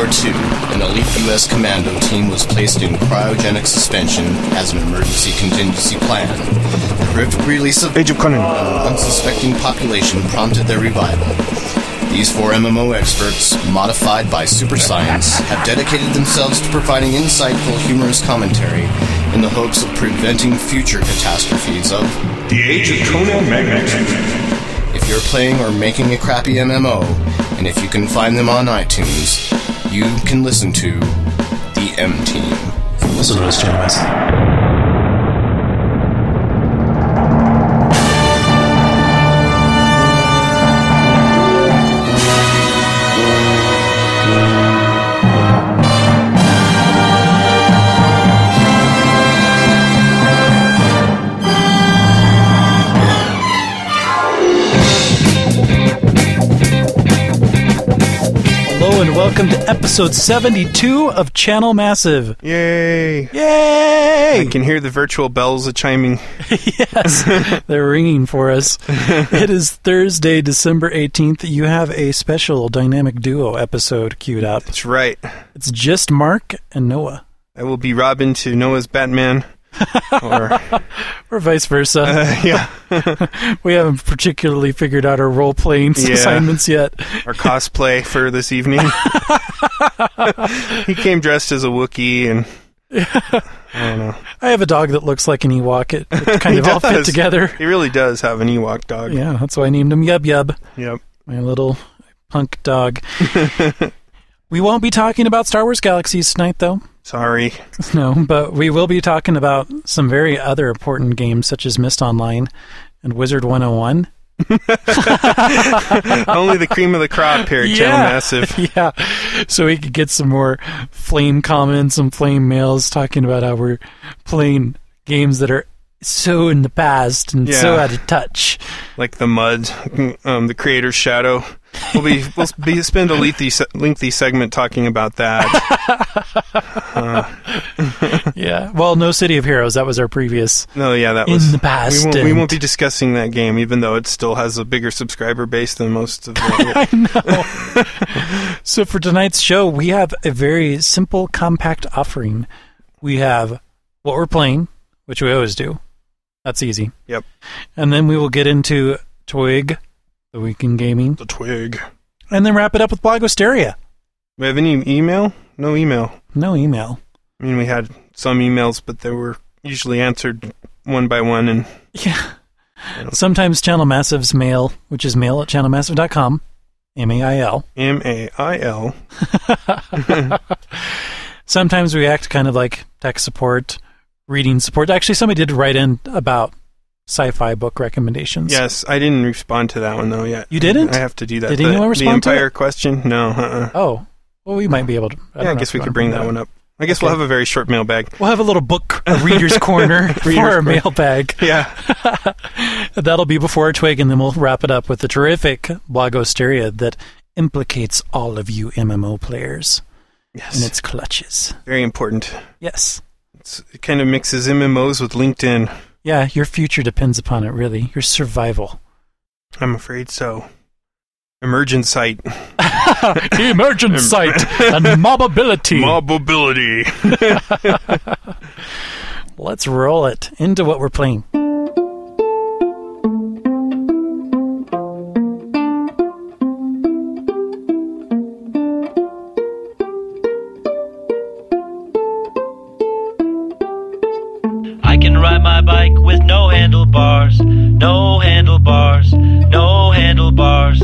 War II, an elite U.S. commando team was placed in cryogenic suspension as an emergency contingency plan. The horrific release of Age of Conan. an unsuspecting population prompted their revival. These four MMO experts, modified by super science, have dedicated themselves to providing insightful, humorous commentary in the hopes of preventing future catastrophes of The Age of Conan Magnet. if you're playing or making a crappy MMO, and if you can find them on iTunes, you can listen to the M Team. Also known as Channel Hello and welcome to episode 72 of Channel Massive. Yay! Yay! I can hear the virtual bells a chiming. yes, they're ringing for us. it is Thursday, December 18th. You have a special dynamic duo episode queued up. That's right. It's just Mark and Noah, I will be Robin to Noah's Batman. Or or vice versa. uh, yeah, we haven't particularly figured out our role playing Yeah. assignments yet. our cosplay for this evening. he came dressed as a Wookiee, and I don't know. I have a dog that looks like an Ewok. It, it kind of all fit together. He really does have an Ewok dog. Yeah, that's why I named him Yub Yub. Yep. my little punk dog. We won't be talking about Star Wars Galaxies tonight, though. Sorry. No, but we will be talking about some very other important games, such as Myst Online and Wizard 101. Only the cream of the crop here at Channel Massive. yeah. So we could get some more flame comments and flame mails talking about how we're playing games that are so in the past and so out of touch. Like the mud, um, the creator's shadow. We'll be we'll be spend a lengthy lengthy segment talking about that. Yeah. Well, no City of Heroes. That was our previous. No, yeah, that In was the past We won't, we won't be discussing that game, even though it still has a bigger subscriber base than most of the. I know. so for tonight's show, we have a very simple, compact offering. We have what we're playing, which we always do. That's easy. Yep. And then we will get into Twig, the week in gaming, the twig. and then wrap it up with Blogosteria. We have any email? No email. No email. I mean, we had some emails, but they were usually answered one by one, and Yeah. Sometimes Channel Massive's mail, which is mail at channelmassive.com, M A I L. M A I L. Sometimes we act kind of like tech support, reading support. Actually, somebody did write in about sci-fi book recommendations. Yes, I didn't respond to that one though yet. You didn't? I have to do that. Did the, anyone respond to The Empire question? No. Uh-uh. Oh, well, we might be able to. don't Yeah, I guess we could bring that one up. I guess we'll have a very short mailbag. We'll have a little book, a reader's corner for our corner. mailbag. Yeah. That'll be before our twig, and then we'll wrap it up with the terrific blogosteria that implicates all of you MMO players in Yes. its clutches. Very important. Yes. It's, it kind of mixes MMOs with LinkedIn. Yeah, your future depends upon it, really. Your survival. I'm afraid so. Emergent site. Emergent sight and mobability. Mobility. Let's roll it into what we're playing. Handlebars, no handlebars, no handlebars.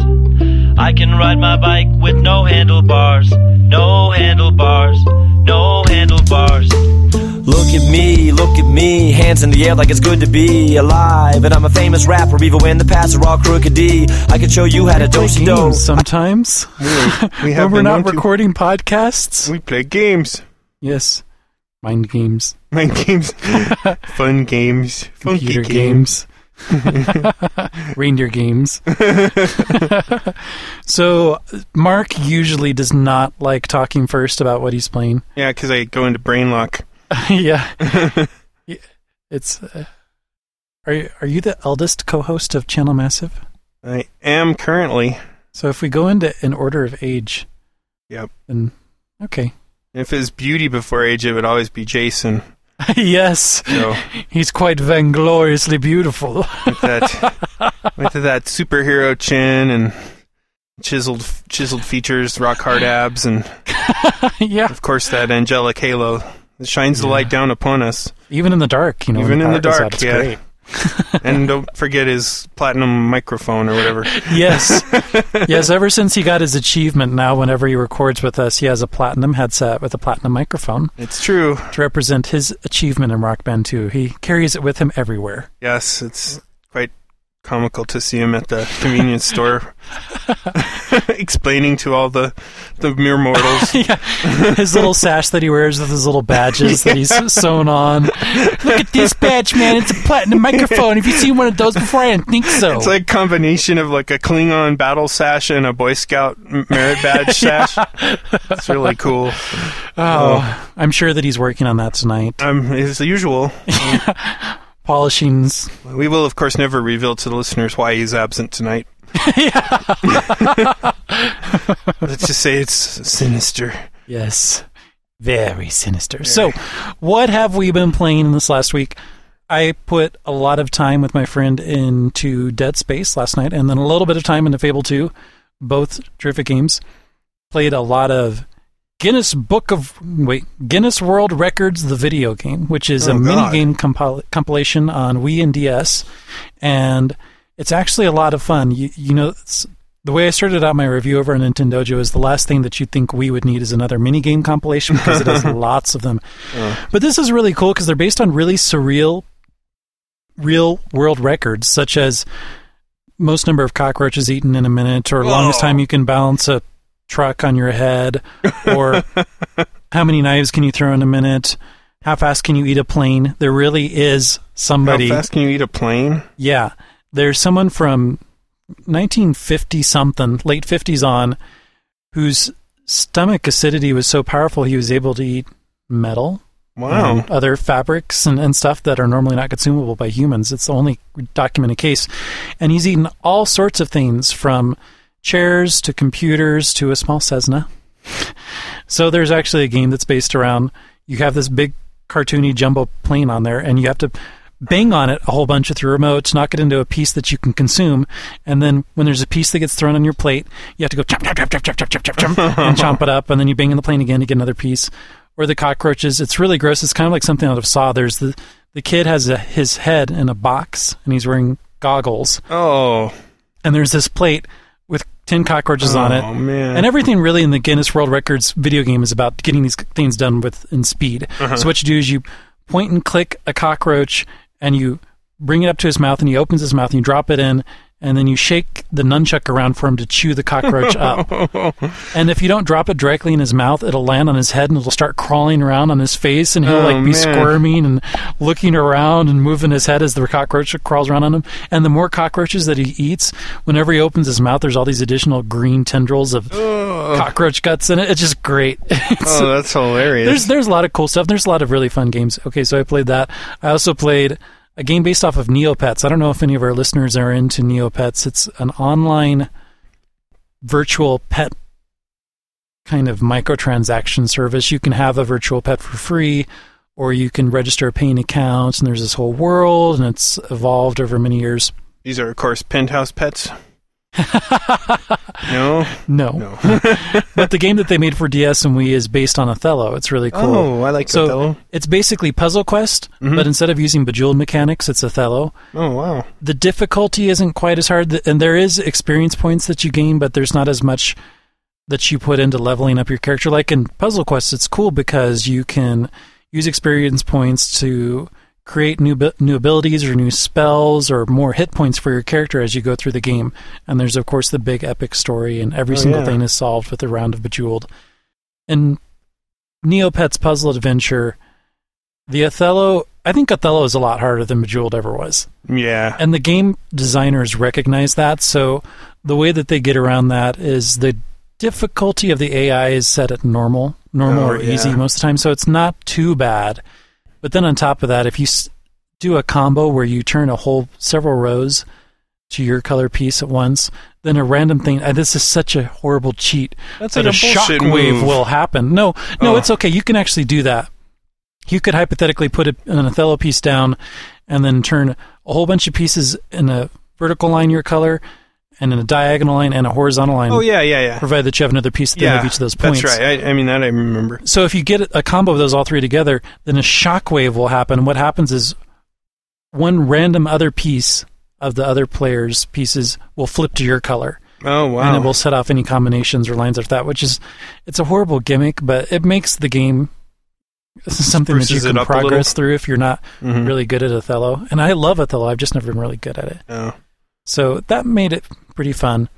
I can ride my bike with no handlebars, no handlebars, no handlebars. Look at me, look at me, hands in the air like it's good to be alive. And I'm a famous rapper, even when the paths are all crooked D. I can show you how to Play do do. games sometimes. we when have we're not known to- recording podcasts. We play games. Yes. Mind games. Mind games. Fun games. Funky Computer games. Reindeer games. so, Mark usually does not like talking first about what he's playing. Yeah, because I go into brain lock. yeah. Yeah. It's. Uh, are you, are you the eldest co-host of Channel Massive? I am currently. So if we go into an order of age, Yep. then Okay. If his beauty before age, it would always be Jason. yes, So he's quite vaingloriously beautiful. with that, with that superhero chin and chiseled chiseled features, rock hard abs, and yeah. of course that angelic halo that shines the light down upon us. Even in the dark, you know. Even in the power goes dark, it's yeah. great. and don't forget his platinum microphone or whatever. Yes. yes, ever since he got his achievement, now whenever he records with us, he has a platinum headset with a platinum microphone It's true. to represent his achievement in Rock Band 2. He carries it with him everywhere. Yes, it's quite comical to see him at the convenience store explaining to all the the mere mortals. yeah. His little sash that he wears with his little badges that he's sewn on. Look at this badge, man. It's a platinum microphone. Have you seen one of those before? I didn't think so. It's like a combination of like a Klingon battle sash and a Boy Scout merit badge sash. It's really cool. oh, I'm sure that he's working on that tonight. Um, as usual, Polishings. we will of course never reveal to the listeners why he's absent tonight. Let's just say it's sinister. Yes. Very sinister. So, what have we been playing this last week? I put a lot of time with my friend into Dead Space last night, and then a little bit of time into Fable 2, both terrific games. Played a lot of Guinness Book of wait Guinness World Records, the video game, which is a Oh, mini God. game compil- compilation on Wii and DS, and it's actually a lot of fun. You, you know, the way I started out my review over on Nintendojo is the last thing that you think we would need is another mini game compilation because it has lots of them. Uh. But this is really cool because they're based on really surreal, real world records, such as most number of cockroaches eaten in a minute, or longest time you can balance a truck on your head, or how many knives can you throw in a minute, how fast can you eat a plane. There really is somebody. How fast can you eat a plane? Yeah, there's someone from 1950 something, late 50s on, whose stomach acidity was so powerful he was able to eat metal Wow. other fabrics and, and stuff that are normally not consumable by humans. It's the only documented case. And he's eaten all sorts of things from chairs to computers to a small Cessna. So there's actually a game that's based around you have this big cartoony jumbo plane on there and you have to bang on it a whole bunch with your remote to knock it into a piece that you can consume and then when there's a piece that gets thrown on your plate you have to go chomp chomp chomp chomp chomp chomp chomp chomp and chomp it up and then you bang on the plane again to get another piece or the cockroaches it's really gross it's kind of like something out of saw there's the the kid has a, his head in a box and he's wearing goggles Oh. and there's this plate 10 cockroaches on it Oh man. and everything really in the Guinness World Records video game is about getting these things done with in speed. Uh-huh. So what you do is you point and click a cockroach and you bring it up to his mouth and he opens his mouth and you drop it in and then you shake the nunchuck around for him to chew the cockroach up. And if you don't drop it directly in his mouth, it'll land on his head and it'll start crawling around on his face and he'll Oh, like be man. squirming and looking around and moving his head as the cockroach crawls around on him. And the more cockroaches that he eats, whenever he opens his mouth, there's all these additional green tendrils of cockroach guts in it. It's just great. It's- oh, that's hilarious. there's there's a lot of cool stuff. There's a lot of really fun games. Okay, so I played that. I also played a game based off of Neopets. I don't know if any of our listeners are into Neopets. It's an online virtual pet kind of microtransaction service. You can have a virtual pet for free or you can register a paying account and there's this whole world and it's evolved over many years. These are, of course, penthouse pets. No, No. no. but the game that they made for DS and Wii is based on Othello. It's really cool. Oh, I like So Othello. it's basically Puzzle Quest, Mhm. but instead of using Bejeweled mechanics, it's Othello. Oh, wow. The difficulty isn't quite as hard, and there is experience points that you gain, but there's not as much that you put into leveling up your character. Like in Puzzle Quest, it's cool because you can use experience points to create new new abilities or new spells or more hit points for your character as you go through the game. And there's of course the big epic story, and every Oh, single yeah. thing is solved with a round of Bejeweled. And Neopets Puzzle Adventure, the Othello. I think Othello is a lot harder than Bejeweled ever was. Yeah. And the game designers recognize that. So the way that they get around that is the difficulty of the AI is set at normal, normal Oh, or easy most of the time. So it's not too bad. But then on top of that, if you do a combo where you turn a whole several rows to your color piece at once, then a random thing. Uh, this is such a horrible cheat. That's that like a a shockwave move. will happen. No, no, Oh. it's okay. You can actually do that. You could hypothetically put a, an Othello piece down and then turn a whole bunch of pieces in a vertical line your color and in a diagonal line and a horizontal line, Oh yeah, yeah, yeah. provided that you have another piece at the end of each of those points. that's right. I, I mean that I remember. So if you get a combo of those all three together, then a shockwave will happen. What happens is one random other piece of the other player's pieces will flip to your color, Oh wow. and it will set off any combinations or lines of that. Which is, it's a horrible gimmick, but it makes the game something that you can up a little. progress through if you're not Mhm. really good at Othello. And I love Othello. I've just never been really good at it. Oh. So that made it pretty fun.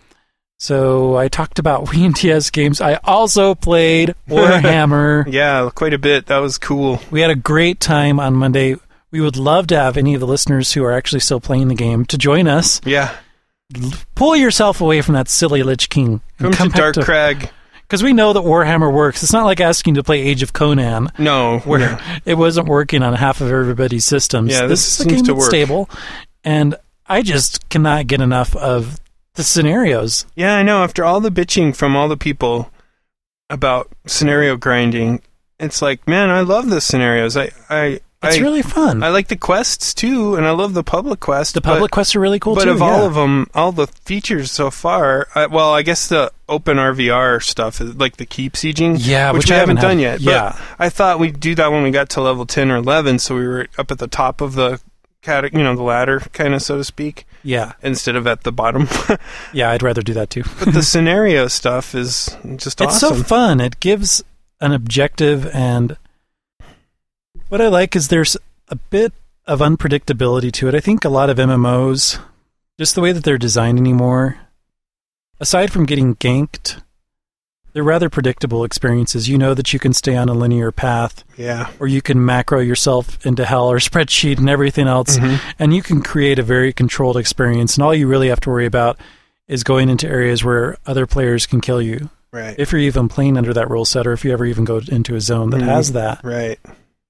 So I talked about Wii and DS games. I also played Warhammer. Yeah, quite a bit. That was cool. We had a great time on Monday. We would love to have any of the listeners who are actually still playing the game to join us. Yeah. Pull yourself away from that silly Lich King. Come, to Dark Crag. Because we know that Warhammer works. It's not like asking to play Age of Conan, No. where it wasn't working on half of everybody's systems. Yeah, this, this is a seems game to that's work. stable. And I just cannot get enough of the scenarios. Yeah, I know. After all the bitching from all the people about scenario grinding, it's like, man, I love the scenarios. I, I, It's I, really fun. I like the quests too, and I love the public quest. the public but, quests are really cool but too. But of all of them, all the features so far, I, well, I guess the open RVR stuff like the keep sieging, Yeah, which, which we I haven't, haven't done had- yet. yeah. but I thought we'd do that when we got to level ten or eleven, so we were up at the top of the you know, the ladder, kind of so to speak, yeah, instead of at the bottom. yeah, I'd rather do that too. but the scenario stuff is just It's awesome. so fun. It gives an objective, and what I like is there's a bit of unpredictability to it. I think a lot of MMOs, just the way that they're designed anymore, aside from getting ganked, they're rather predictable experiences. You know that you can stay on a linear path, yeah. or you can macro yourself into hell or spreadsheet and everything else, Mhm. and you can create a very controlled experience. And all you really have to worry about is going into areas where other players can kill you Right. if you're even playing under that rule set or if you ever even go into a zone that Mhm. has that. right.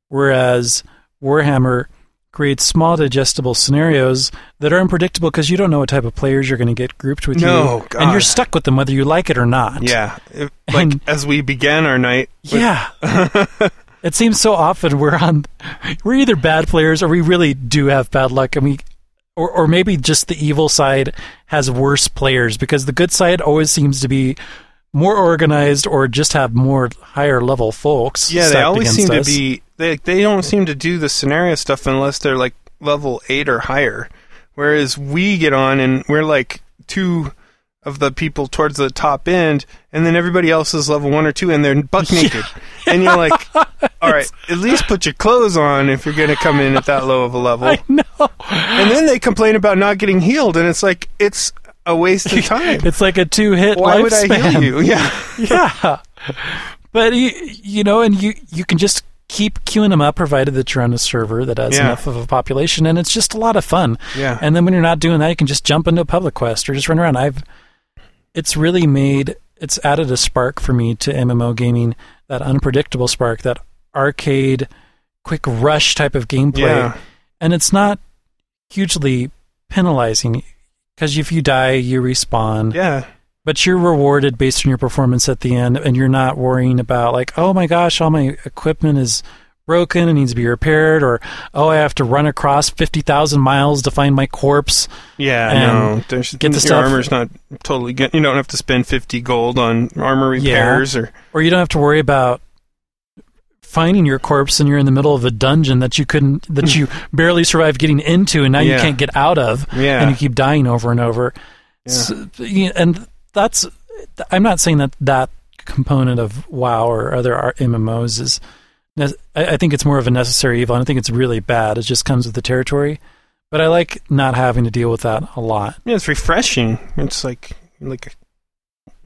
Whereas Warhammer creates small digestible scenarios that are unpredictable because you don't know what type of players you're going to get grouped with No, you. And you're stuck with them whether you like it or not. Yeah. If- like And- as we began our night. with- Yeah. it seems so often we're on we're either bad players or we really do have bad luck and we or or maybe just the evil side has worse players because the good side always seems to be more organized or just have more higher level folks. yeah, they always seem us. to be. They they don't seem to do the scenario stuff unless they're like level eight or higher. Whereas we get on and we're like two of the people towards the top end, and then everybody else is level one or two, and they're buck naked. And you're like, all right, at least put your clothes on if you're going to come in at that low of a level. I know. And then they complain about not getting healed, and it's like it's a waste of time. It's like a two hit Why would I heal you? Yeah. yeah. But you, you know, and you you can just keep queuing them up, provided that you're on a server that has Yeah. enough of a population, and it's just a lot of fun. Yeah. And then when you're not doing that, you can just jump into a public quest or just run around. I've it's really made it's added a spark for me to MMO gaming, that unpredictable spark, that arcade quick rush type of gameplay. Yeah. And it's not hugely penalizing because if you die, you respawn Yeah. But you're rewarded based on your performance at the end and you're not worrying about like oh my gosh all my equipment is broken and needs to be repaired or oh i have to run across 50,000 miles to find my corpse Yeah, no. There's, get the your stuff- armor's not totally good. You don't have to spend 50 gold on armor Yeah. repairs or or you don't have to worry about finding your corpse and you're in the middle of a dungeon that you couldn't that you barely survived getting into and now you can't get out of Yeah. and you keep dying over and over Yeah. So, and that's i'm not saying that that component of wow or other mmos is I think it's more of a necessary evil. I don't think it's really bad. It just comes with the territory. But I like not having to deal with that a lot. yeah, it's refreshing. It's like like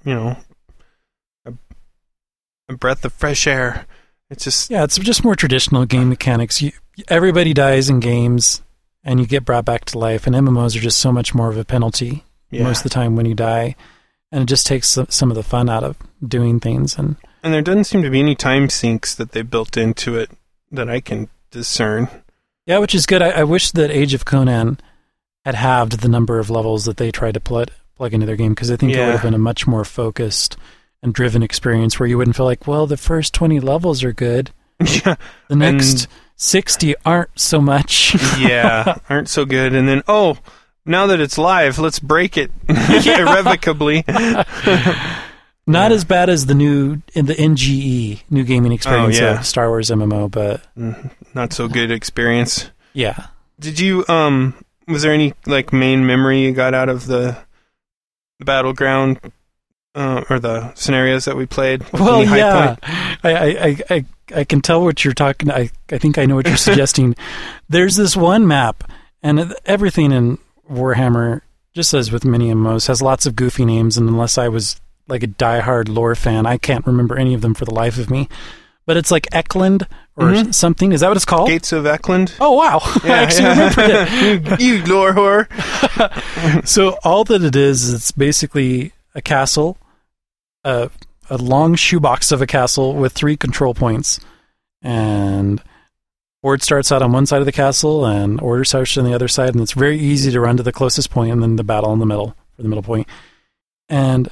you know a, a breath of fresh air. It's just Yeah, it's just more traditional game mechanics. You, everybody dies in games, and you get brought back to life. And MMOs are just so much more of a penalty yeah. most of the time when you die, and it just takes some, of the fun out of doing things. And and there doesn't seem to be any time sinks that they built into it that I can discern. yeah, which is good. I, I wish that Age of Conan had halved the number of levels that they tried to plug plug into their game because I think it would have been a much more focused and driven experience where you wouldn't feel like, well, the first 20 levels are good. Yeah. The next 60 aren't so much. yeah, aren't so good. And then, oh, now that it's live, let's break it irrevocably. Not as bad as the new in the NGE, new gaming experience Oh, yeah. of Star Wars MMO, but Not so good experience. yeah. Did you um? Was there any like main memory you got out of the, the battleground uh, or the scenarios that we played? Well, yeah. I, I, I, I, I can tell what you're talking. I, I think I know what you're suggesting. There's this one map, and everything in Warhammer, just as with many MMOs, has lots of goofy names. And unless I was like a diehard lore fan, I can't remember any of them for the life of me. But it's like Ekrund or Mhm. something. Is that what it's called? Gates of Ekrund. Oh wow! I actually remembered it. you, you lore whore. So all that it is, is it's basically a castle, a a long shoebox of a castle with three control points, and board starts out on one side of the castle, and order starts on the other side, and it's very easy to run to the closest point, and then the battle in the middle for the middle point. and.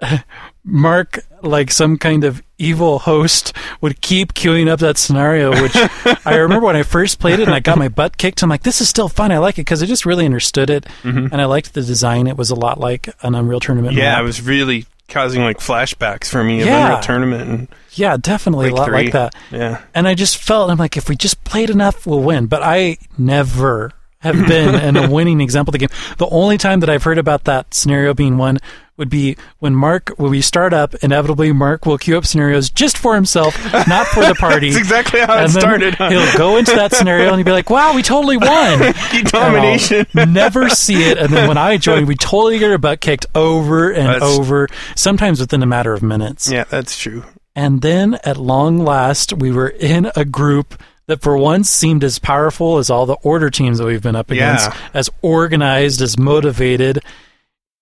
Mark, like some kind of evil host, would keep queuing up that scenario, which I remember when I first played it and I got my butt kicked. I'm like, this is still fun. I like it because I just really understood it Mhm. and I liked the design. It was a lot like an Unreal Tournament. Yeah, map. it was really causing like flashbacks for me of Yeah. Unreal Tournament and yeah, definitely a lot 3. like that. yeah. And I just felt I'm like, if we just played enough, we'll win. But I never have been in a winning example of the game. The only time that I've heard about that scenario being won would be when Mark, when we start up, inevitably Mark will queue up scenarios just for himself, not for the party. That's exactly how it and then started. huh? He'll go into that scenario and he'll be like, "Wow, we totally won!" Domination. Never see it, and then when I join, we totally get our butt kicked over and That's- over, sometimes within a matter of minutes. Yeah, that's true. And then at long last, we were in a group that for once seemed as powerful as all the order teams that we've been up against, Yeah. as organized, as motivated,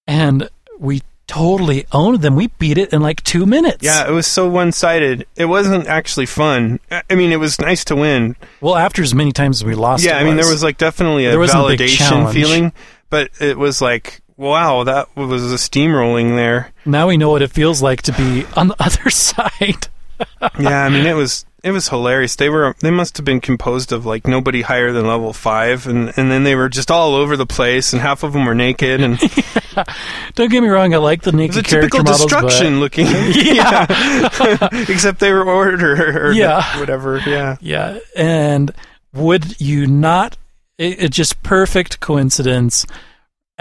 and we totally owned them. We beat it in like two minutes. Yeah, it was so one sided. It wasn't actually fun. I mean, it was nice to win. Well, after as many times as we lost, yeah, I mean, there was like definitely a There wasn't a validation feeling, but it was like, wow, that was a steamrolling there. now we know what it feels like to be on the other side. yeah, I mean, it was it was hilarious. They were they must have been composed of like nobody higher than level five, and and then they were just all over the place, and half of them were naked, and it Don't get me wrong, I like the naked was a typical models, destruction looking. Yeah. except they were order or Yeah. whatever. Yeah, yeah. And would you not? It, it's just perfect coincidence.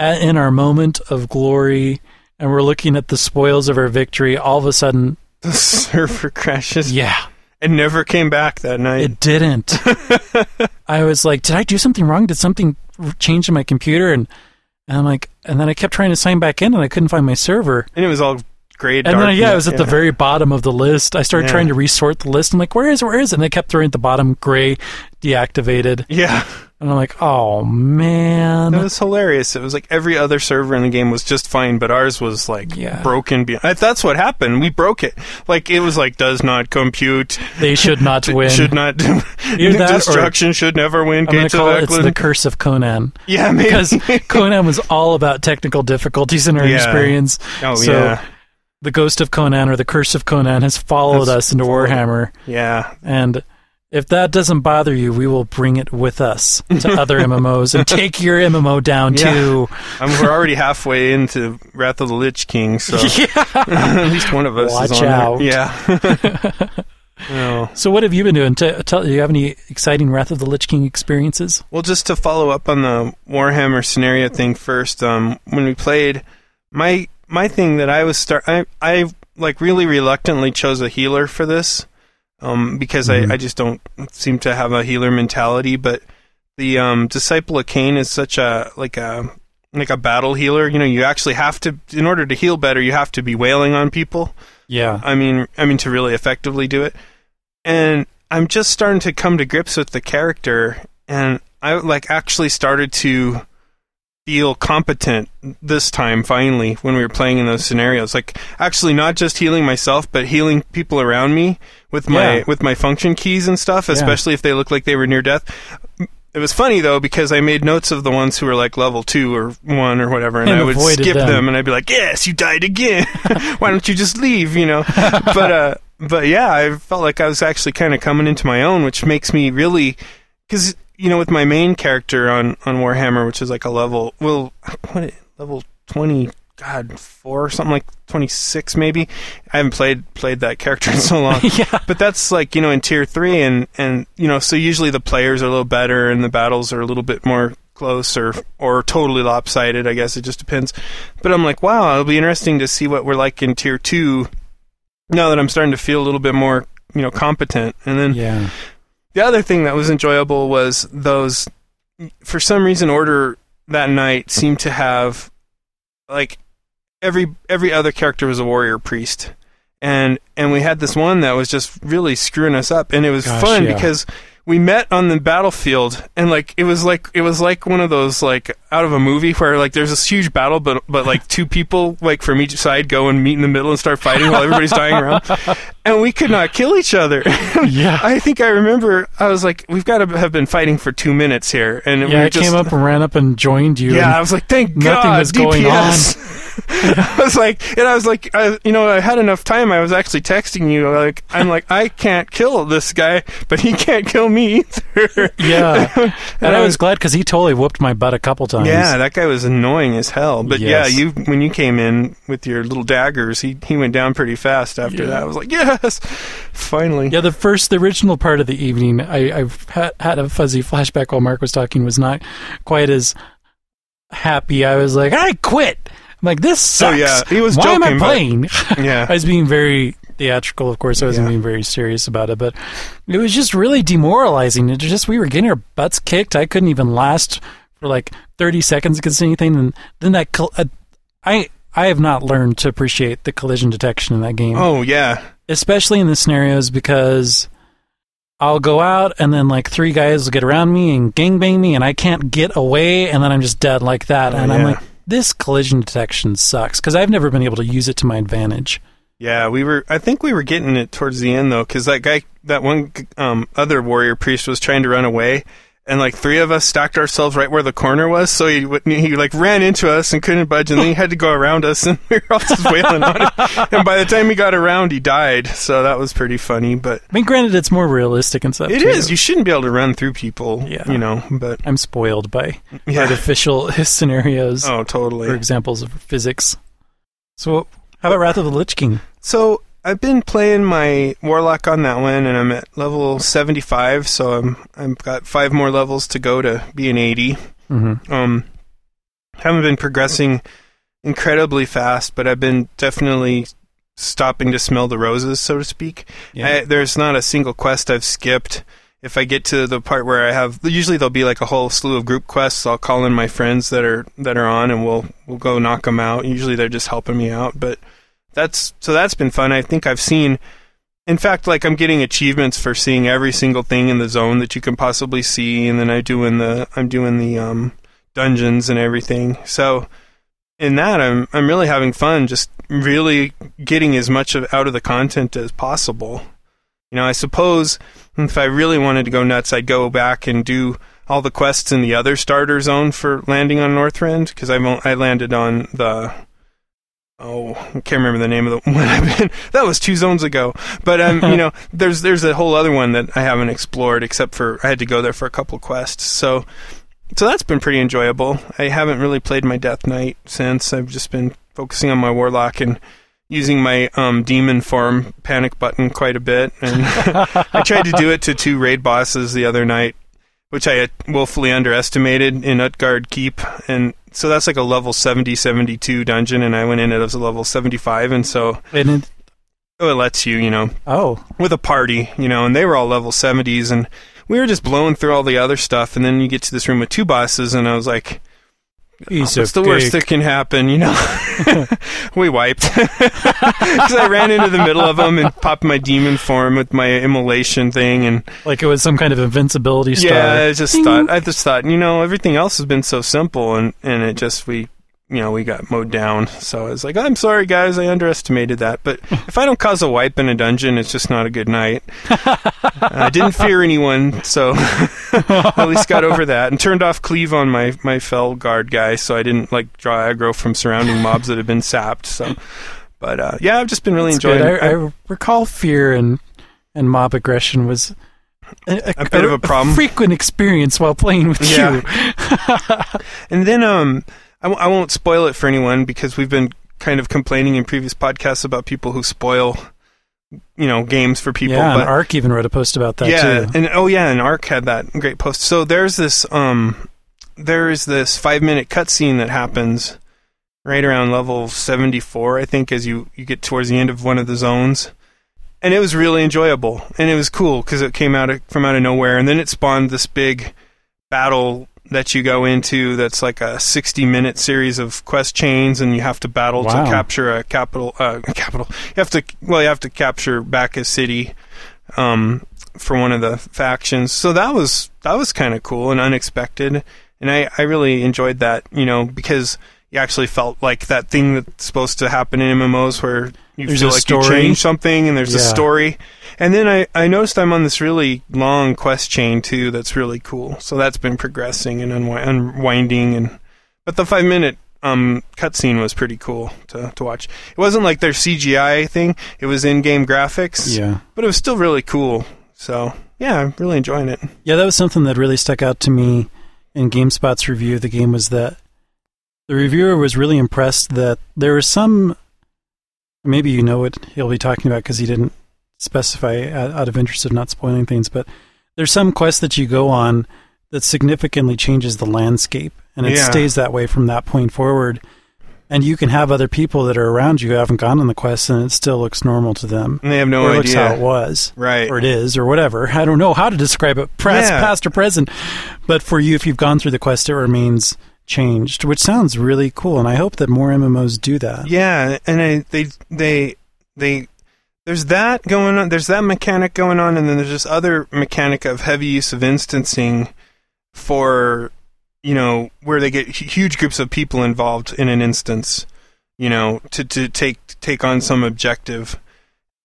In our moment of glory, and we're looking at the spoils of our victory. All of a sudden, the server crashes. yeah, It never came back that night. it didn't. I was like, did I do something wrong? Did something change in my computer? And, and I'm like, and then I kept trying to sign back in, and I couldn't find my server. and it was all gray. And then, yeah, it was at the very bottom of the list. I started Yeah. trying to resort the list. I'm like, where is it? Where is it? And they kept throwing at the bottom gray, deactivated. Yeah, And I'm like, oh, man. it was hilarious. It was like every other server in the game was just fine, but ours was like Yeah. broken. Be- I- That's what happened. We broke it. Like it was like does not compute. They should not win. Should not. That or- destruction should never win. I'm going Gates to call it it's the curse of Conan. yeah, maybe. Because Conan was all about technical difficulties in our Yeah. experience. oh so yeah, the ghost of Conan or the curse of Conan has followed Has us into Warhammer. yeah. And if that doesn't bother you, we will bring it with us to other MMOs and take your MMO down Yeah. too. I mean, we're already halfway into Wrath of the Lich King, so Yeah. at least one of us is Watch on out. there. Yeah. oh. So what have you been doing? T- do you have any exciting Wrath of the Lich King experiences? Well, just to follow up on the Warhammer scenario thing first, um, when we played, my my thing that I was start, I I like really reluctantly chose a healer for this, um, because Mhm. I I just don't seem to have a healer mentality. But the um, disciple of Khaine is such a like a like a battle healer. You know, you actually have to in order to heal better, you have to be wailing on people. Yeah. I mean, I mean to really effectively do it. And I'm just starting to come to grips with the character, and I like actually started to feel competent this time finally when we were playing in those scenarios. Like actually not just healing myself, but healing people around me with my Yeah. with my function keys and stuff, especially if they look like they were near death. it was funny though because I made notes of the ones who were like level two or one or whatever, and, And I would skip them. them. and I'd be like, "Yes, you died again. Why don't you just leave?" You know. but uh, but yeah, I felt like I was actually kind of coming into my own, which makes me really because you know with my main character on on Warhammer, which is like a level well, what level twenty. God, four something like twenty six, maybe. I haven't played played that character in so long yeah. but that's like you know in tier three and and you know so usually the players are a little better and the battles are a little bit more close or or totally lopsided i guess it just depends but i'm like wow it'll be interesting to see what we're like in tier two now that i'm starting to feel a little bit more you know competent and then Yeah. The other thing that was enjoyable was those for some reason order that night seemed to have like every every other character was a warrior priest and and we had this one that was just really screwing us up and it was Gosh, fun yeah. because we met on the battlefield and like it was like it was like one of those like out of a movie where like there's this huge battle but but like two people like from each side go and meet in the middle and start fighting while everybody's dying around and we could not kill each other Yeah. I think I remember I was like, we've got to have been fighting for two minutes here, and we Yeah, were I just, came up and ran up and joined you. Yeah, I was like, thank nothing God, was going DPS. I was like, and I was like, I, you know, I had enough time. I was actually texting you, like, I'm like, I can't kill this guy, but he can't kill me either. Yeah. and I was uh, glad because he totally whooped my butt a couple times. Yeah, that guy was annoying as hell. But Yes. yeah, you when you came in with your little daggers, he he went down pretty fast after Yeah. that. I was like, yes, finally. Yeah, the first, the original part of the evening, I, I've had, had a fuzzy flashback while Mark was talking, was not quite as happy. I was like, I quit. I'm like, this oh, So, sucks. yeah, he was Why am I joking, but- playing? Yeah. I was being very theatrical, of course. I wasn't Yeah. being very serious about it, but it was just really demoralizing. It just we were getting our butts kicked. I couldn't even last for like 30 seconds against anything, and then that col- uh, I I have not learned to appreciate the collision detection in that game Oh yeah. especially in the scenarios because I'll go out and then like three guys will get around me and gangbang me and I can't get away and then I'm just dead like that Oh, and I'm like this collision detection sucks because I've never been able to use it to my advantage. Yeah, we were. I think we were getting it towards the end though, because that guy, that one um, other warrior priest, was trying to run away, and like three of us stacked ourselves right where the corner was. So he he like ran into us and couldn't budge, and then he had to go around us, and we were all just wailing on him. And by the time he got around, he died. So that was pretty funny. But I mean, granted, it's more realistic and stuff. it too. is. You shouldn't be able to run through people. Yeah. You know. But I'm spoiled by yeah. artificial scenarios Oh, or totally. examples of physics. So, how about Wrath of the Lich King? So I've been playing my warlock on that one, and I'm at level 75. So I'm I've got five more levels to go to be an 80. Mm-hmm. Um, haven't been progressing incredibly fast, but I've been definitely stopping to smell the roses, so to speak. I, there's not a single quest I've skipped. If I get to the part where I have, usually there'll be like a whole slew of group quests. I'll call in my friends that are that are on, and we'll we'll go knock them out. Usually they're just helping me out, but that's so that's been fun. I think I've seen. In fact, like I'm getting achievements for seeing every single thing in the zone that you can possibly see, and then I do in the I'm doing the um, dungeons and everything. So in that, I'm I'm really having fun, just really getting as much of, out of the content as possible. You know, I suppose if I really wanted to go nuts, I'd go back and do all the quests in the other starter zone for landing on Northrend because I I landed on the oh I can't remember the name of the one I've been. That was two zones ago. But um you know there's there's a whole other one that I haven't explored except for I had to go there for a couple quests. So so that's been pretty enjoyable. I haven't really played my Death Knight since. I've just been focusing on my Warlock and using my um, demon form panic button quite a bit. And I tried to do it to two raid bosses the other night which I woefully underestimated in Utgard Keep. And so that's like a level 70, 72 dungeon, and I went in it as a level 75, and so And it, oh, it lets you, you know, oh, with a party, you know, and they were all level 70s, and we were just blowing through all the other stuff, and then you get to this room with two bosses, and I was like, What's of the worst that can happen, you know? we wiped. Because I ran into the middle of them and popped my demon form with my immolation thing, and like it was some kind of invincibility star. Yeah, I just Ding. thought I just thought, you know, everything else has been so simple and and it just we you know, we got mowed down. So I was like, I'm sorry, guys, I underestimated that. But if I don't cause a wipe in a dungeon, it's just not a good night. I didn't fear anyone, so at least got over that and turned off cleave on my my Felguard guy, so I didn't like draw aggro from surrounding mobs that had been sapped. So, but uh, yeah, I've just been really That's enjoying. it. I, I recall fear and and mob aggression was a, A bit of a problem. frequent experience while playing with Yeah. you. And then um, I, w- I won't spoil it for anyone because we've been kind of complaining in previous podcasts about people who spoil, you know, games for people. yeah, but and Ark even wrote a post about that yeah, too. and oh yeah, and Ark had that great post. So there's this um, there is this five minute cutscene that happens right around level seventy four, I think, as you you get towards the end of one of the zones. And it was really enjoyable, and it was cool because it came out of, from out of nowhere, and then it spawned this big battle that you go into. That's like a sixty-minute series of quest chains, and you have to battle Wow. to capture a capital. Uh, capital. You have to well, you have to capture back a city um, for one of the factions. So that was that was kind of cool and unexpected, and I I really enjoyed that. You know because you actually felt like that thing that's supposed to happen in MMOs where you There's feel like story. you change something and there's a story. And then I, I noticed I'm on this really long quest chain too that's really cool. So that's been progressing and unwi- unwinding and but the 5 minute um cutscene was pretty cool to to watch. It wasn't like their CGI thing. It was in-game graphics Yeah. but it was still really cool. So yeah, I'm really enjoying it. Yeah, that was something that really stuck out to me in GameSpot's review of the game was that the reviewer was really impressed that there was some maybe you know what he'll be talking about because he didn't specify out, out of interest of not spoiling things, but there's some quest that you go on that significantly changes the landscape and it Yeah. stays that way from that point forward. And you can have other people that are around you who haven't gone on the quest and it still looks normal to them. And they have no or it looks idea. how it was Right. or it is or whatever. I don't know how to describe it, past, Yeah. past or present. But for you, if you've gone through the quest, it remains changed, which sounds really cool. And I hope that more MMOs do that. Yeah, and I, they they they there's that going on. There's that mechanic going on, and then there's this other mechanic of heavy use of instancing for you know where they get huge groups of people involved in an instance, you know, to to take take on some objective,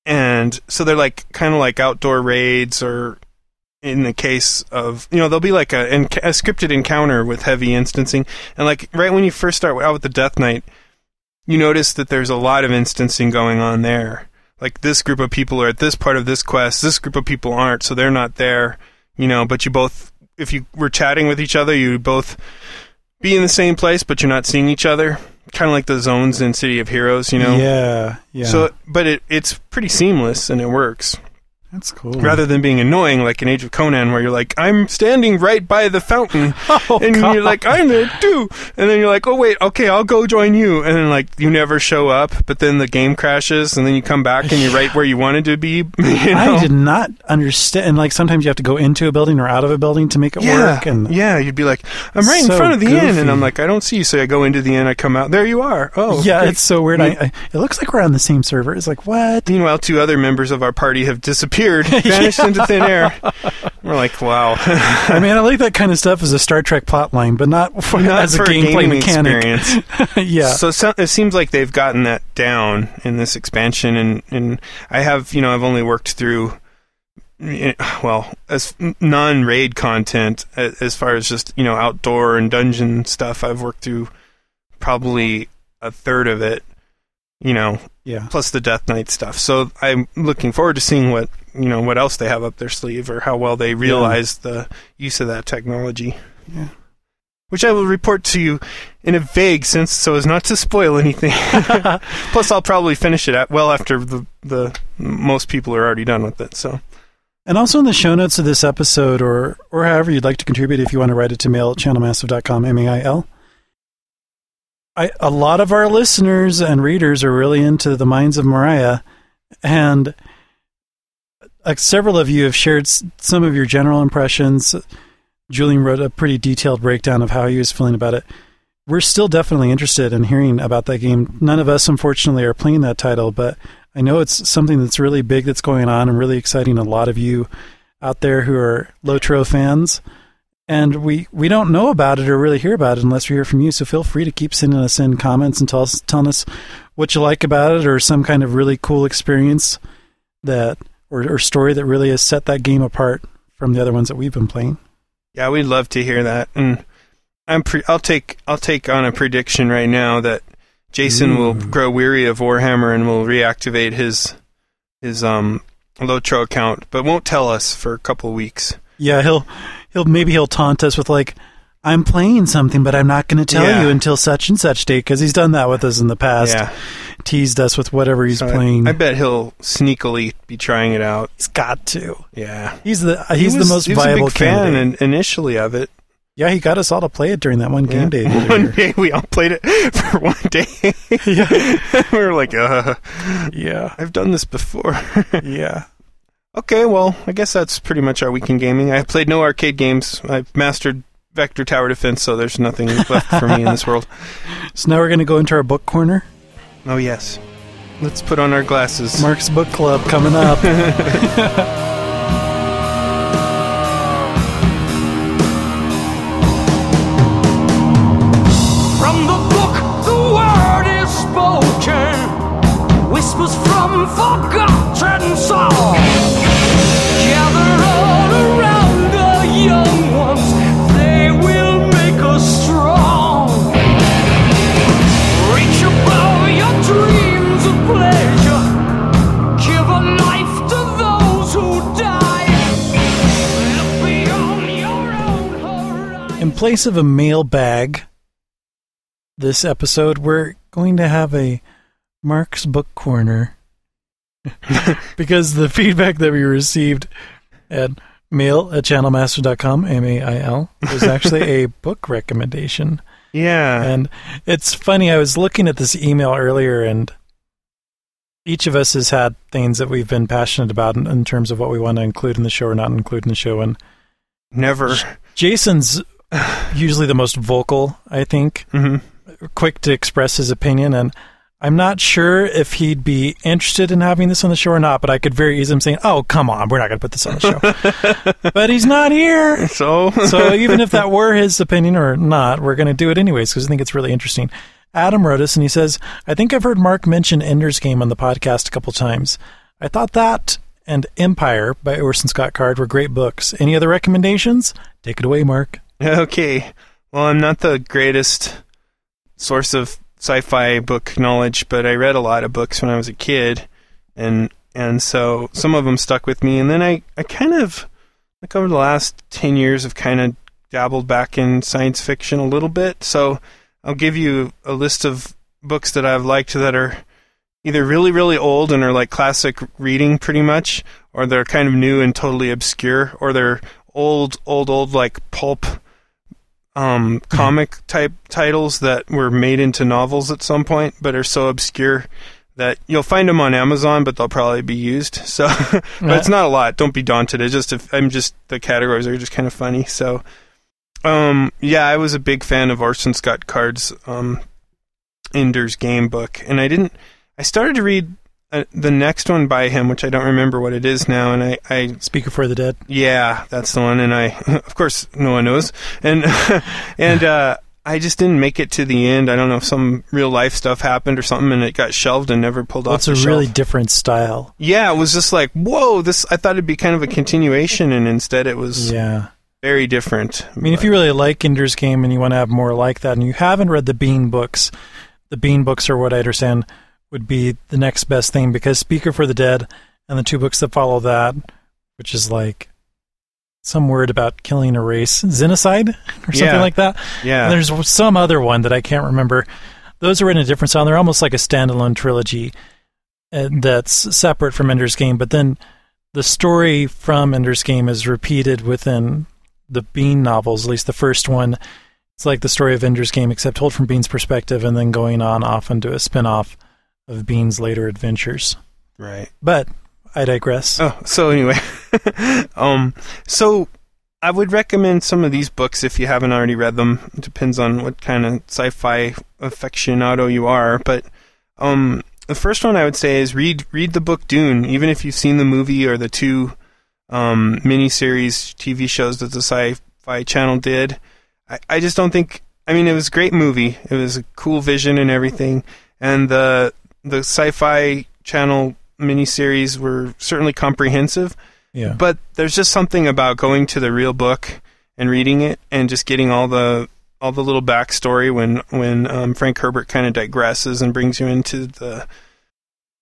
and so they're like kind of like outdoor raids or. In the case of, you know, there'll be like a, a scripted encounter with heavy instancing, and like right when you first start out with the Death Knight, you notice that there's a lot of instancing going on there. Like this group of people are at this part of this quest, this group of people aren't, so they're not there, you know, but you both if you were chatting with each other, you both be in the same place but you're not seeing each other. Kind of like the zones in City of Heroes, you know. Yeah, yeah. So but it it's pretty seamless and it works. That's cool. Rather than being annoying like in Age of Conan where you're like, I'm standing right by the fountain oh, and God. you're like, I'm there too. And then you're like, oh wait, okay, I'll go join you. And then like you never show up, but then the game crashes, and then you come back and you're right where you wanted to be. You know? I did not understand. And like sometimes you have to go into a building or out of a building to make it yeah, work. And yeah, you'd be like, I'm right in front of the inn, and. I'm like, I don't see you. So I go into the inn, I come out, there you are. Oh, yeah, great. it's so weird. I, I, it looks like we're on the same server. It's like what? Meanwhile, two other members of our party have disappeared, vanished into thin air. We're like, wow, I mean, I like that kind of stuff as a Star Trek plot line, but not, for, not as a gameplay mechanic. experience. yeah. So, so it seems like they've gotten that down in this expansion, and and I have you know I've only worked through. eh, Well, as non raid content, as far as just you know outdoor and dungeon stuff, I've worked through probably a third of it. You know, yeah. plus the Death Knight stuff. So I'm looking forward to seeing what you know what else they have up their sleeve, or how well they realize the use of that technology. Yeah. Which I will report to you in a vague sense, so as not to spoil anything. Plus, I'll probably finish it at well after the the most people are already done with it. So And also in the show notes of this episode, or or however you'd like to contribute, if you want to write it to mail at channelmassive.com, M-A-I-L. I, a lot of our listeners and readers are really into the Mines of Moria, and several of you have shared some of your general impressions. Julian wrote a pretty detailed breakdown of how he was feeling about it. We're still definitely interested in hearing about that game. None of us, unfortunately, are playing that title, but I know it's something that's really big that's going on and really exciting a lot of you out there who are Lotro fans. and we we don't know about it or really hear about it unless we hear from you. So feel free to keep sending us in comments and tell us telling us what you like about it or some kind of really cool experience that or, or story that really has set that game apart from the other ones that we've been playing. Yeah, we'd love to hear that. And I'm pre- I'll take I'll take on a prediction right now that Jason will grow weary of Warhammer and will reactivate his his um Lotro account, but won't tell us for a couple of weeks. Yeah, he'll he'll maybe he'll taunt us with like I'm playing something, but I'm not going to tell Yeah. you until such and such date because he's done that with us in the past. Yeah. Teased us with whatever he's So playing. I, bet he'll sneakily be trying it out. he's got to. Yeah. He's the uh, He he's was- the most he viable fan in, initially of it. yeah, he got us all to play it during that one game day. one day we all played it for one day. yeah. we were like, uh, Yeah, I've done this before. yeah. okay, well, I guess that's pretty much our weekend gaming. I played no arcade games. I've mastered Vector Tower Defense, so there's nothing left for me in this world. So now we're going to go into our book corner. Oh, yes. Let's put on our glasses. Mark's Book Club coming up. From the book, the word is spoken. Whispers from forgotten place of a mailbag, this episode we're going to have a Mark's Book Corner because the feedback that we received at mail at channelmassive.com, M A I L, was actually a book recommendation. Yeah. And it's funny, I was looking at this email earlier, and each of us has had things that we've been passionate about in, in terms of what we want to include in the show or not include in the show. And Never. Jason's usually the most vocal, I think, hmm quick to express his opinion. And I'm not sure if he'd be interested in having this on the show or not, but I could very easily say, oh, come on, we're not going to put this on the show. but he's not here. So, So even if that were his opinion or not, we're going to do it anyways because I think it's really interesting. Adam wrote us and he says, I think I've heard Mark mention Ender's Game on the podcast a couple times. I thought that and Empire by Orson Scott Card were great books. Any other recommendations? Take it away, Mark. Okay. Well, I'm not the greatest source of sci-fi book knowledge, but I read a lot of books when I was a kid, and and so some of them stuck with me. And then I I kind of like over the last ten years have kind of dabbled back in science fiction a little bit. So I'll give you a list of books that I've liked that are either really really old and are like classic reading pretty much, or they're kind of new and totally obscure, or they're old old old like pulp um, comic type titles that were made into novels at some point, but are so obscure that you'll find them on Amazon, but they'll probably be used. So, but it's not a lot. Don't be daunted. It's just if I'm just the categories are just kind of funny. So, um, yeah, I was a big fan of Orson Scott Card's um, Ender's Game book, and I didn't. I started to read uh, the next one by him, which I don't remember what it is now, and I, I Speaker for the Dead. yeah, that's the one. And I, of course, no one knows. And and uh, I just didn't make it to the end. I don't know if some real life stuff happened or something, and it got shelved and never pulled Well, off it's a really different style. yeah, it was just like whoa. This I thought it'd be kind of a continuation, and instead it was Yeah. very different. I mean, if you really like Ender's Game and you want to have more like that, and you haven't read the Bean books, the Bean books are what I understand would be the next best thing because Speaker for the Dead and the two books that follow that, which is like some word about killing a race, xenocide or something Yeah. like that. yeah, And there's some other one that I can't remember. Those are in a different style. They're almost like a standalone trilogy uh, that's separate from Ender's Game. But then the story from Ender's Game is repeated within the Bean novels, at least the first one. It's like the story of Ender's Game, except told from Bean's perspective and then going on off into a spin off of Bean's later adventures. right. But I digress. Oh, so anyway, um, so I would recommend some of these books if you haven't already read them. It depends on what kind of sci-fi aficionado you are, but um, the first one I would say is read read the book Dune, even if you've seen the movie or the two um, miniseries TV shows that the sci Sci-Fi Channel did. I, I just don't think. I mean, it was a great movie. It was a cool vision and everything, and the the Sci-Fi Channel miniseries were certainly comprehensive. Yeah. But there's just something about going to the real book and reading it and just getting all the all the little backstory when when um, Frank Herbert kind of digresses and brings you into the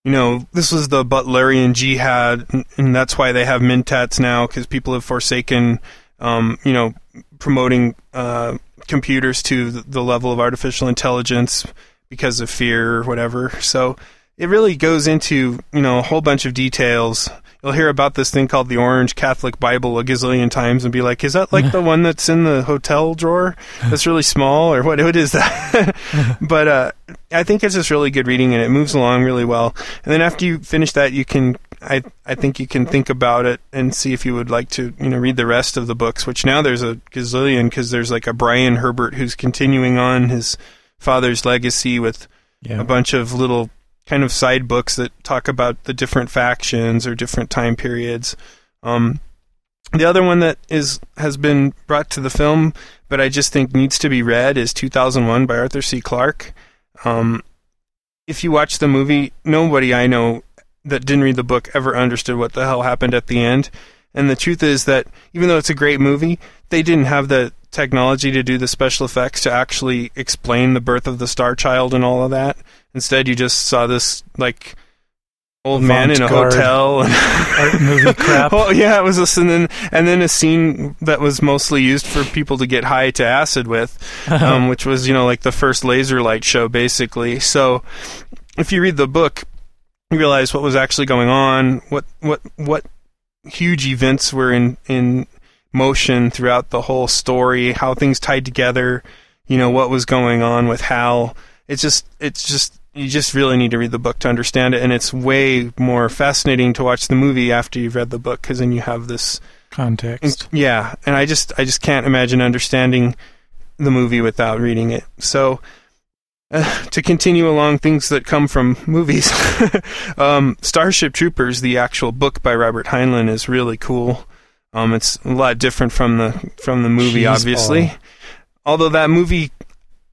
you know this was the Butlerian jihad and, and that's why they have mentats now because people have forsaken um, you know promoting uh, computers to the, the level of artificial intelligence because of fear or whatever. So it really goes into you know a whole bunch of details. You'll hear about this thing called the Orange Catholic Bible a gazillion times and be like, "Is that like the one that's in the hotel drawer? That's really small, or what? What is that?" but uh, I think it's just really good reading, and it moves along really well. And then after you finish that, you can, I, I think you can think about it and see if you would like to, you know, read the rest of the books. Which now there's a gazillion because there's like a Brian Herbert who's continuing on his father's legacy with Yeah. a bunch of little kind of side books that talk about the different factions or different time periods. Um, the other one that is has been brought to the film, but I just think needs to be read, is 2001 by Arthur C. Clarke. Um, if you watch the movie, nobody I know that didn't read the book ever understood what the hell happened at the end. And the truth is that even though it's a great movie, they didn't have the technology to do the special effects to actually explain the birth of the Star Child and all of that. Instead, you just saw this like old man in a hotel and Art movie crap. well, yeah, it was this, and then and then a scene that was mostly used for people to get high to acid with, um, which was you know like the first laser light show basically. So if you read the book, you realize what was actually going on, what what what huge events were in in motion throughout the whole story, how things tied together, you know what was going on with Hal. It's just it's just you just really need to read the book to understand it, and it's way more fascinating to watch the movie after you've read the book because then you have this Context. yeah, and I just I just can't imagine understanding the movie without reading it. So uh, to continue along things that come from movies, um, Starship Troopers, the actual book by Robert Heinlein, is really cool. Um, it's a lot different from the from the movie, Cheeseball. obviously. Although that movie,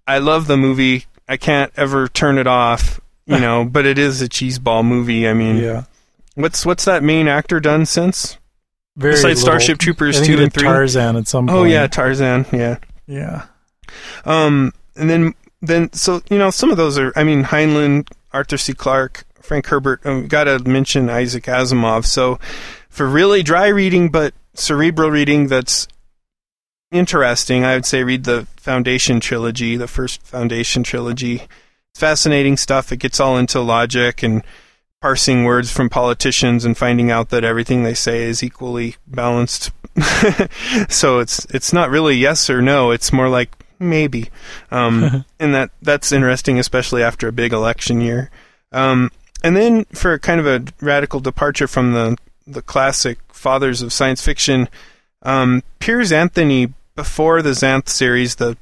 I love the movie. I can't ever turn it off. You know, but it is a cheeseball movie. I mean, Yeah. what's what's that main actor done since? Very Besides little- Starship Troopers 2 and 3. Tarzan at some point. Oh yeah, Tarzan. Yeah. Yeah. Um, and then then so you know some of those are. I mean Heinlein, Arthur C. Clarke, Frank Herbert. Um, Got to mention Isaac Asimov. So for really dry reading but cerebral reading, that's interesting. I would say read the Foundation trilogy, the first Foundation trilogy. It's fascinating stuff. It gets all into logic and parsing words from politicians and finding out that everything they say is equally balanced. so it's it's not really yes or no. It's more like maybe, um, and that that's interesting, especially after a big election year. Um, and then for kind of a radical departure from the the classic fathers of science fiction, um, Piers Anthony before the Xanth series, the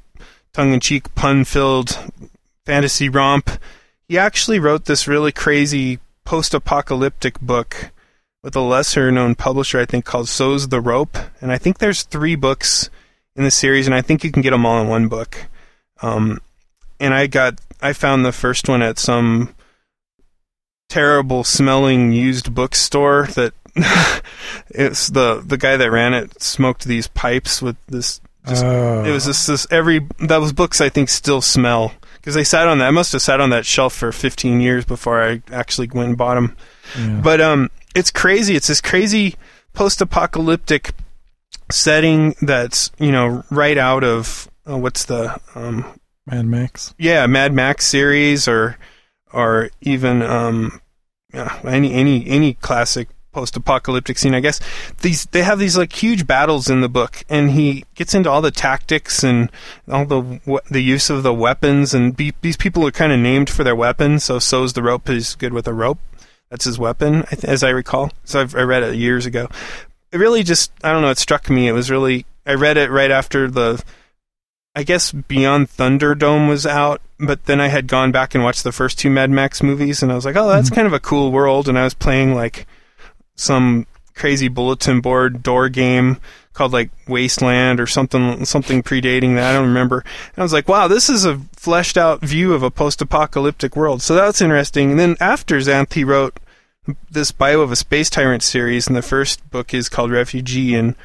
tongue-in-cheek, pun-filled fantasy romp, he actually wrote this really crazy post-apocalyptic book with a lesser-known publisher, I think, called Sos the Rope, and I think there's three books in the series, and I think you can get them all in one book. Um, and I got, I found the first one at some terrible smelling used bookstore that it's the the guy that ran it smoked these pipes with this just Oh. it was just this every those books I think still smell because they sat on that I must have sat on that shelf for 15 years before I actually went and bought them Yeah. but um it's crazy it's this crazy post-apocalyptic setting that's you know right out of uh, what's the um Mad Max. yeah, Mad Max series or or even um yeah, any any any classic post-apocalyptic scene, I guess. These they have these like huge battles in the book and he gets into all the tactics and all the the use of the weapons and be, these people are kind of named for their weapons, so Sos the Rope is good with a rope. That's his weapon, as I recall. So I've, I read it years ago. It really just, I don't know, it struck me. It was really, I read it right after the, I guess Beyond Thunderdome was out, but then I had gone back and watched the first two Mad Max movies, and I was like, oh, that's mm-hmm. kind of a cool world. And I was playing like some crazy bulletin board door game called like Wasteland or something something predating that. I don't remember. And I was like, wow, this is a fleshed out view of a post apocalyptic world. So that's interesting. And then after Xanth, he wrote this Bio of a Space Tyrant series, and the first book is called Refugee. And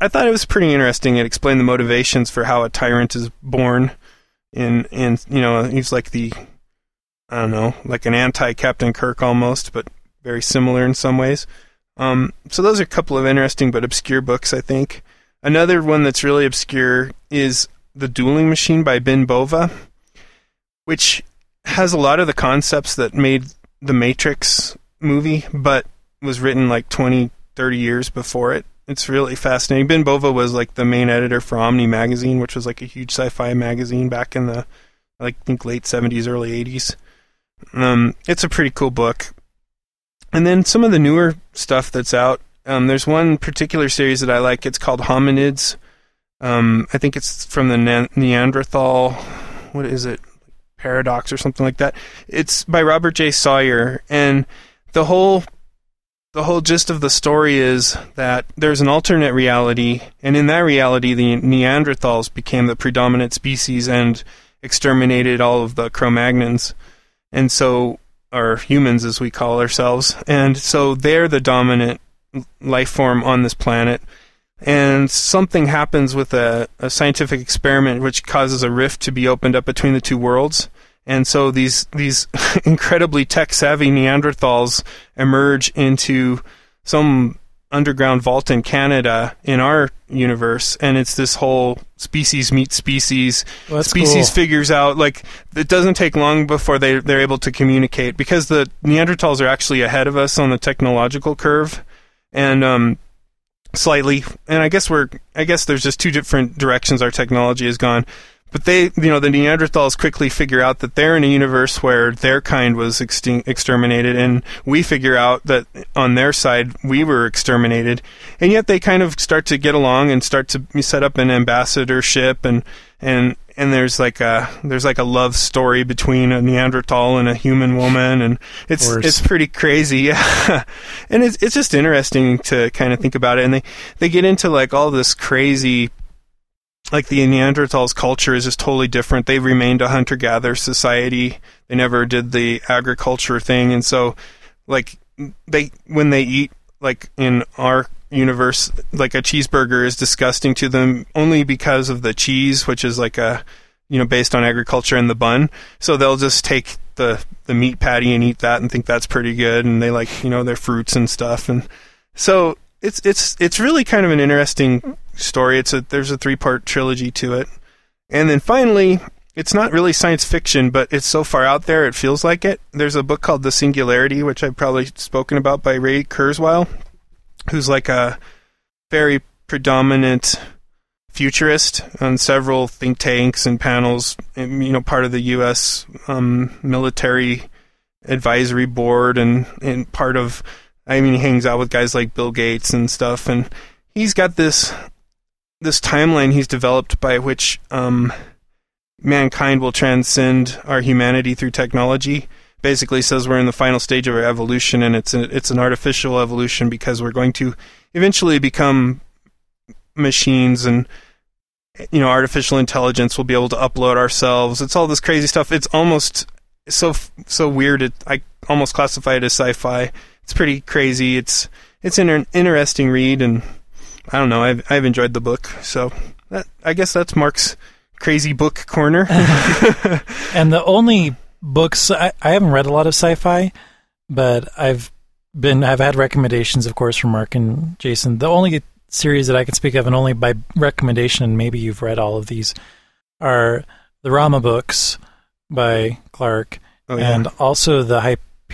I thought it was pretty interesting. It explained the motivations for how a tyrant is born. In in you know he's like the I don't know like an anti Captain Kirk almost, but very similar in some ways. Um, so those are a couple of interesting but obscure books, I think. Another one that's really obscure is The Dueling Machine by Ben Bova, which has a lot of the concepts that made the Matrix movie, but was written like 20, 30 years before it. It's really fascinating. Ben Bova was like the main editor for Omni magazine, which was like a huge sci-fi magazine back in the like I think late 70s, early 80s. Um, it's a pretty cool book. And then some of the newer stuff that's out. Um, there's one particular series that I like. It's called Hominids. Um, I think it's from the ne- Neanderthal. What is it? Paradox or something like that. It's by Robert J. Sawyer, and the whole the whole gist of the story is that there's an alternate reality, and in that reality, the Neanderthals became the predominant species and exterminated all of the Cro-Magnons, and so or humans as we call ourselves, and so they're the dominant life form on this planet. And something happens with a, a scientific experiment which causes a rift to be opened up between the two worlds. And so these these incredibly tech savvy Neanderthals emerge into some underground vault in Canada in our universe, and it's this whole species meet species. Well, species cool. figures out like it doesn't take long before they they're able to communicate because the Neanderthals are actually ahead of us on the technological curve, and um, slightly. And I guess we're I guess there's just two different directions our technology has gone. But they, you know, the Neanderthals quickly figure out that they're in a universe where their kind was extin- exterminated, and we figure out that on their side we were exterminated, and yet they kind of start to get along and start to set up an ambassadorship, and and and there's like a there's like a love story between a Neanderthal and a human woman, and it's it's pretty crazy, yeah. and it's it's just interesting to kind of think about it, and they they get into like all this crazy like the Neanderthals culture is just totally different. They remained a hunter gatherer society. They never did the agriculture thing, and so like they when they eat like in our universe, like a cheeseburger is disgusting to them only because of the cheese, which is like a you know based on agriculture and the bun. So they'll just take the the meat patty and eat that and think that's pretty good, and they like you know their fruits and stuff, and so it's it's it's really kind of an interesting story. It's a there's a three part trilogy to it, and then finally, it's not really science fiction, but it's so far out there it feels like it. There's a book called The Singularity, which I've probably spoken about by Ray Kurzweil, who's like a very predominant futurist on several think tanks and panels. and, You know, part of the U.S. Um, military advisory board and and part of I mean, he hangs out with guys like Bill Gates and stuff, and he's got this this timeline he's developed by which um, mankind will transcend our humanity through technology. Basically, says we're in the final stage of our evolution, and it's a, it's an artificial evolution because we're going to eventually become machines and you know artificial intelligence will be able to upload ourselves. It's all this crazy stuff. It's almost so so weird. It, i almost classify it as sci-fi it's pretty crazy. It's it's an interesting read, and I don't know. I've I've enjoyed the book, so that, I guess that's Mark's crazy book corner. And the only books I, I haven't read a lot of sci-fi, but I've been I've had recommendations, of course, from Mark and Jason. The only series that I can speak of, and only by recommendation, and maybe you've read all of these, are the Rama books by Clarke, Oh, yeah. and also the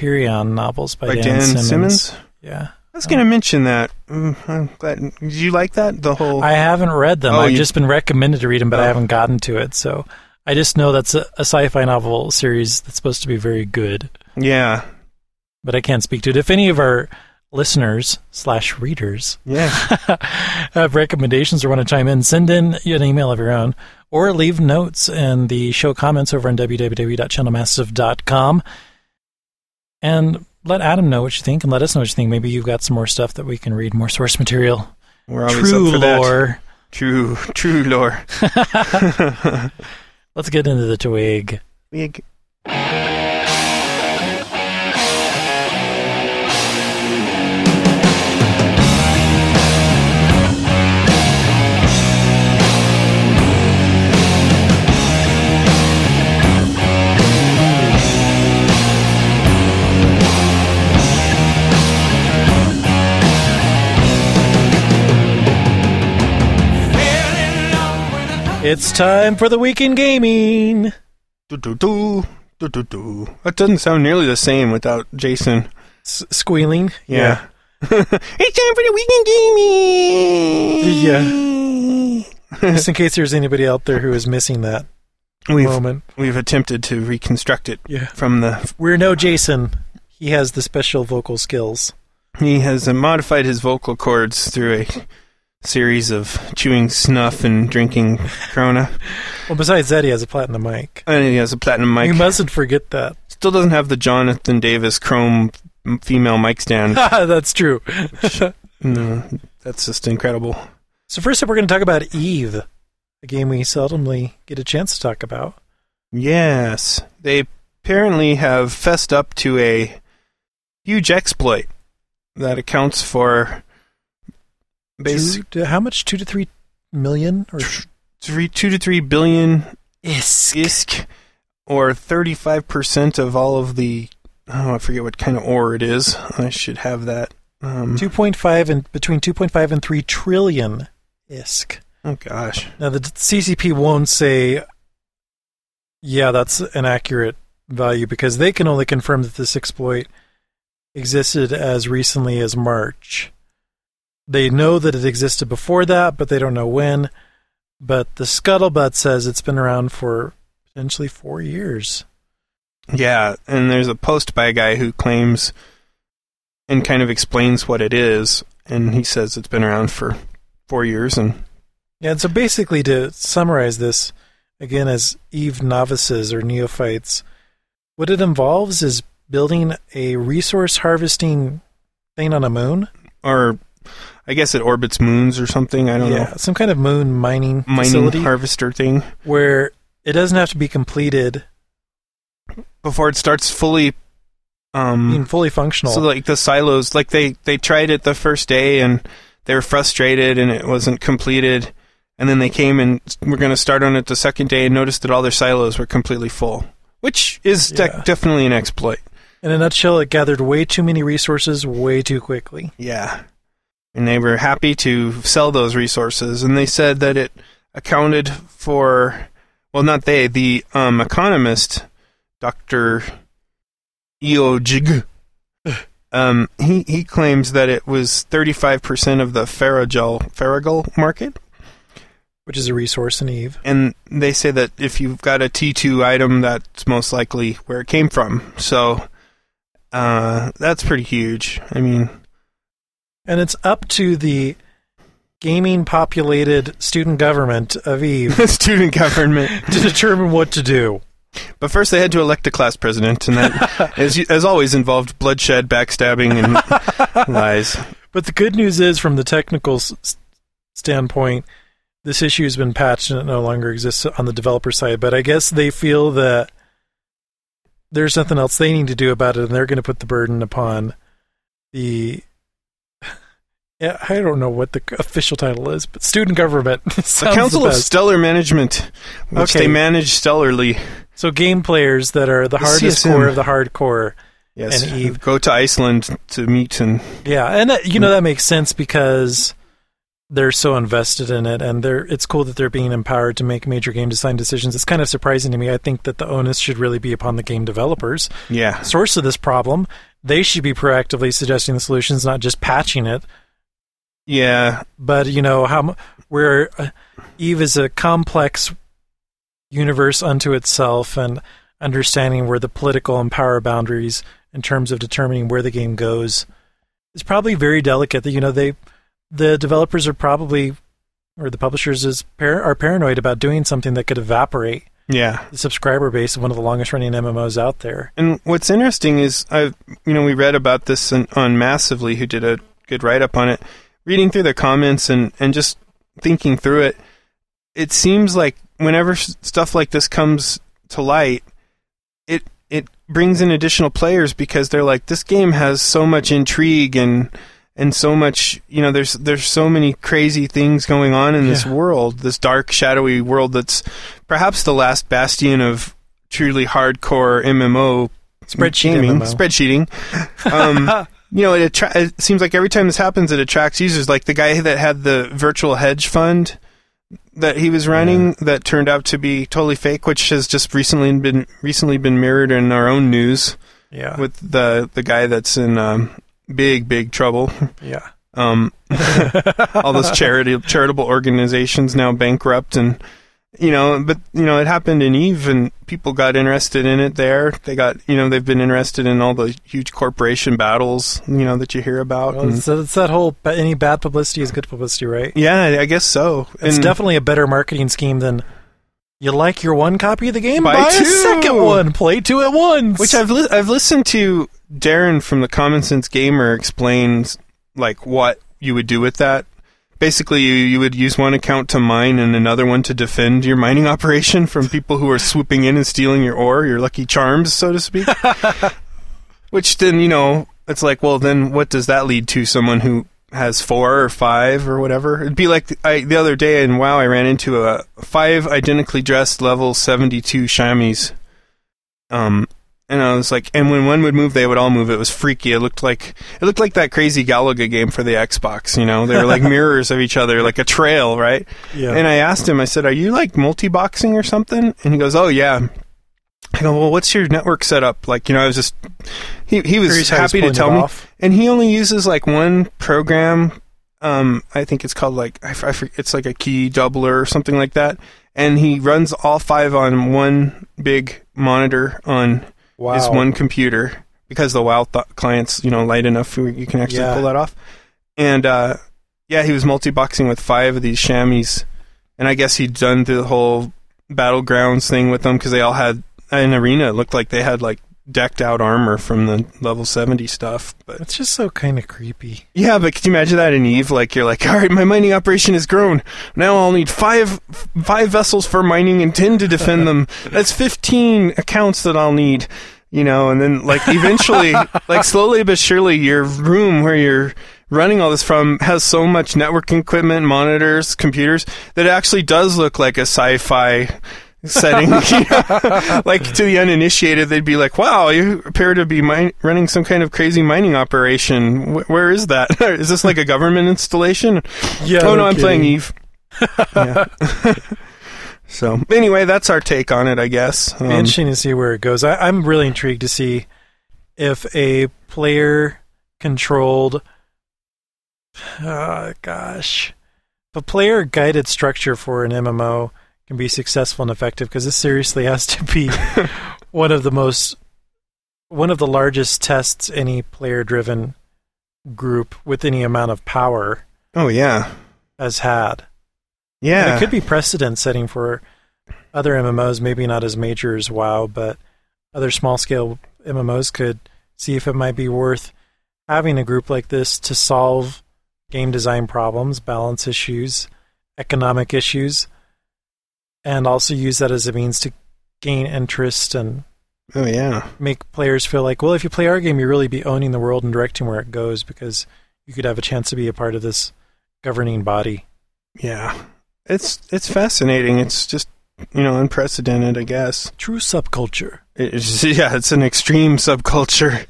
Hyperion novels by, By Dan, Dan Simmons. Simmons? Yeah, I was going to mention that. Mm, I'm glad. Did you like that? The whole. I haven't read them. Oh, I've you- just been recommended to read them, but I Oh. haven't gotten to it. So I just know that's a, a sci-fi novel series that's supposed to be very good. yeah, but I can't speak to it. If any of our listeners slash readers yeah. have recommendations or want to chime in, send in an email of your own or leave notes in the show comments over on www.channelmassive.com and let Adam know what you think and let us know what you think. Maybe you've got some more stuff that we can read, more source material We're always True up for that. lore. True, true lore. Let's get into the twig. Big. It's time for the weekend gaming. Do, do, do, do, do, do. That doesn't sound nearly the same without Jason. S- squealing. Yeah. it's time for the weekend gaming. Yeah. Just in case there's anybody out there who is missing that We've moment. we've attempted to reconstruct it Yeah. from the. We're no Jason. He has the special vocal skills. He has modified his vocal cords through a series of chewing snuff and drinking Corona, Well, besides that, he has a platinum mic. and he has a platinum mic. You mustn't forget that. Still doesn't have the Jonathan Davis Chrome female mic stand. That's true. no, that's just incredible. So first up, we're going to talk about Eve, a game we seldomly get a chance to talk about. Yes, they apparently have fessed up to a huge exploit that accounts for basically Two, to- how much? Two to three million? Or three, two to three billion isk. isk, or thirty-five percent of all of the. Oh, I forget what kind of ore it is. I should have that. Um, Two point five and between two point five and three trillion isk. oh gosh, Now the CCP won't say, yeah, that's an accurate value because they can only confirm that this exploit existed as recently as March. They know that it existed before that, but they don't know when. But the scuttlebutt says it's been around for potentially four years. yeah. And there's a post by a guy who claims and kind of explains what it is, and he says it's been around for four years, and Yeah, and so basically, to summarize this again as Eve novices or neophytes, what it involves is building a resource harvesting thing on a moon. or I guess it orbits moons or something. I don't yeah, know. some kind of moon mining, Mining facility harvester thing where it doesn't have to be completed, before it starts fully. being Um, fully functional. so like the silos, like they they tried it the first day and they were frustrated and it wasn't completed, and then they came and we're going to start on it the second day and noticed that all their silos were completely full, which is de- definitely an exploit. In a nutshell, it gathered way too many resources way too quickly. Yeah. And they were happy to sell those resources. And they said that it accounted for, well, not they, the um, economist, Dr. EyjoG, um, he, he claims that it was 35% of the Ferrogel, Ferrogel market. Which is a resource in Eve. And they say that if you've got a T2 item, that's most likely where it came from. So uh, that's pretty huge. I mean, And it's up to the gaming populated student government of Eve The student government. to determine what to do. But first, they had to elect a class president, and that, as, as always, involved bloodshed, backstabbing, and lies. But the good news is, from the technical s- standpoint, this issue has been patched and it no longer exists on the developer side. But I guess they feel that there's nothing else they need to do about it, and they're going to put the burden upon the. Yeah, I don't know what the official title is, but student government. The Council the of. Stellar Management, which Okay. they manage stellarly. so game players that are the The hardest CSM. core of the hardcore. Yes, And Eve. go to Iceland to meet and Yeah, and that, you know mm. that makes sense because they're so invested in it, and they're. It's cool that they're being empowered to make major game design decisions. It's kind of surprising to me. I think that the onus should really be upon the game developers. yeah, Source of this problem, they should be proactively suggesting the solutions, not just patching it. Yeah, But you know how where uh, Eve is a complex universe unto itself, and understanding where the political and power boundaries in terms of determining where the game goes is probably very delicate. That you know they, the developers are probably, or the publishers is par- are paranoid about doing something that could evaporate yeah. the subscriber base of one of the longest running MMOs out there. And what's interesting is I, you know, we read about this on, on Massively, who did a good write up on it. Reading through the comments and and just thinking through it, it seems like whenever stuff like this comes to light, it it brings in additional players because they're like this game has so much intrigue and and so much you know there's there's so many crazy things going on in this world this dark shadowy world that's perhaps the last bastion of truly hardcore MMO Spreadsheet gaming MMO. spreadsheeting um you know it, attra- it seems like every time this happens it attracts users like the guy that had the virtual hedge fund that he was running that turned out to be totally fake which has just recently been recently been mirrored in our own news Yeah. with the the guy that's in um, big big trouble yeah. um, all those charity charitable organizations now bankrupt and you know but you know it happened in eve and people got interested in it there they got you know they've been interested in all the huge corporation battles you know that you hear about Well, and- it's, it's that whole any bad publicity is good publicity, right? yeah i guess so It's And- definitely a better marketing scheme than you like your one copy of the game, Buy buy, a second one, play two at once. Which I've li- I've listened to Darren from the Common Sense Gamer explains like what you would do with that. Basically, you, you would use one account to mine and another one to defend your mining operation from people who are swooping in and stealing your ore, your lucky charms, so to speak. Which then, you know, it's like, well, then what does that lead to? Someone who has four or five or whatever. It'd be like I, the other day in WoW, I ran into a five identically dressed level seventy-two chamois. Um, and I was like, and when one would move, they would all move. It was freaky. It looked like it looked like that crazy Galaga game for the Xbox. You know, they were like mirrors of each other, like a trail, right? yeah. And I asked him, I said, "Are you like multi-boxing or something?" And he goes, "Oh yeah." I go, "Well, what's your network setup?" Like, you know, I was just he he was happy to tell me, off. and he only uses like one program. Um, I think it's called like I, I forget, it's like a key doubler or something like that, and he runs all five on one big monitor on wow. is one computer because the WoW th- client's you know light enough where you can actually Yeah. pull that off. And uh, yeah, he was multi-boxing with five of these chamois, and I guess he'd done the whole battlegrounds thing with them because they all had an arena. It looked like they had like decked out armor from the level seventy stuff, but. It's just so kind of creepy. Yeah, but could you imagine that in Eve? Like you're like, all right, my mining operation has grown. Now I'll need five five vessels for mining and ten to defend them. That's fifteen accounts that I'll need. You know, and then like eventually, like slowly but surely, your room where you're running all this from has so much networking equipment, monitors, computers that it actually does look like a sci-fi setting. like to the uninitiated, they'd be like, "Wow, you appear to be min- running some kind of crazy mining operation. Wh- where is that? is this like a government installation?" Yeah. oh no, I'm playing Eve. Yeah. so anyway, that's our take on it, I guess. Um, Interesting to see where it goes. I, I'm really intrigued to see if a player controlled, uh, gosh, if a player guided structure for an MMO can be successful and effective because this seriously has to be one of the most, one of the largest tests any player driven group with any amount of power oh yeah, has had. And yeah. it could be precedent setting for other MMOs, maybe not as major as WoW, but other small scale MMOs could see if it might be worth having a group like this to solve game design problems, balance issues, economic issues, and also use that as a means to gain interest and oh yeah. make players feel like, well, if you play our game, you really be owning the world and directing where it goes because you could have a chance to be a part of this governing body. Yeah. It's it's fascinating. It's just you know unprecedented, I guess. True subculture. It's, yeah, it's an extreme subculture.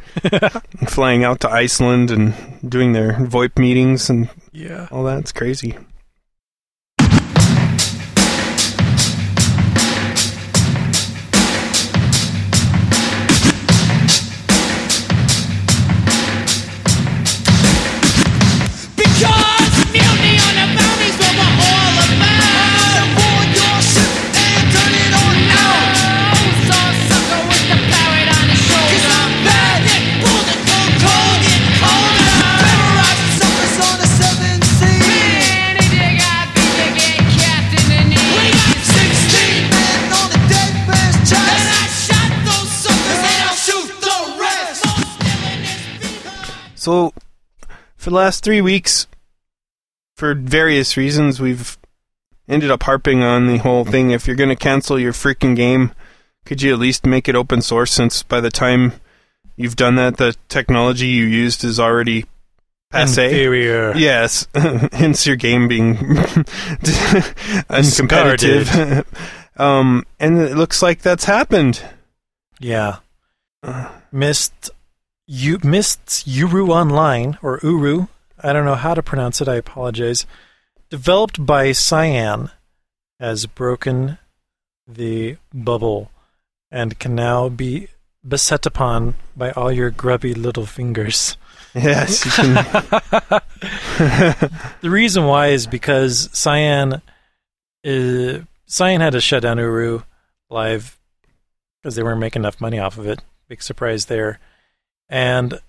Flying out to Iceland and doing their VoIP meetings and Yeah. all that. It's crazy. So, for the last three weeks, for various reasons, we've ended up harping on the whole thing. If you're going to cancel your freaking game, could you at least make it open source? Since by the time you've done that, the technology you used is already passe. Inferior. Yes, hence your game being uncompetitive. um, and it looks like that's happened. Yeah. Myst you Myst Uru Online or Uru. I don't know how to pronounce it. I apologize. Developed by Cyan has broken the bubble and can now be beset upon by all your grubby little fingers. Yes. The reason why is because Cyan is, Cyan had to shut down Uru live because they weren't making enough money off of it. Big surprise there. And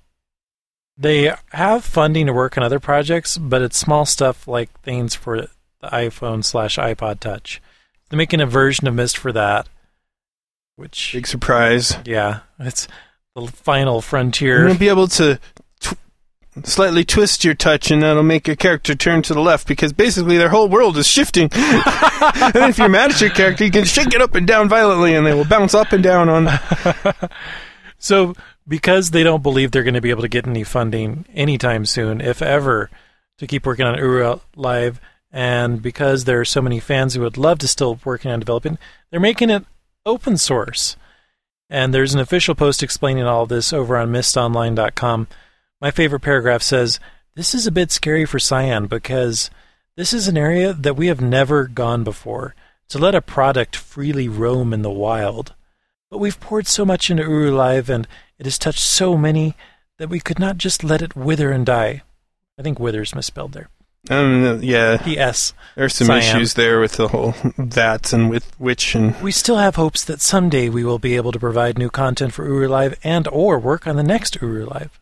they have funding to work on other projects, but it's small stuff like things for the iPhone slash iPod Touch. They're making a version of Myst for that, which Big surprise. yeah, it's the final frontier. Gonna be able to tw- slightly twist your touch, and that'll make your character turn to the left because basically their whole world is shifting. and if you're mad at your character, you can shake it up and down violently, and they will bounce up and down on. So, because they don't believe they're going to be able to get any funding anytime soon, if ever, to keep working on Uru Live, and because there are so many fans who would love to still working on developing, they're making it open source. And there's an official post explaining all this over on mystonline.com. My favorite paragraph says, This is a bit scary for Cyan because this is an area that we have never gone before to let a product freely roam in the wild. But we've poured so much into Uru Live and it has touched so many that we could not just let it wither and die. I think wither's misspelled there. Um, yeah, P.S. there's some Cyan. issues there with the whole that and with which and We still have hopes that someday we will be able to provide new content for Uru Live and or work on the next Uru Live.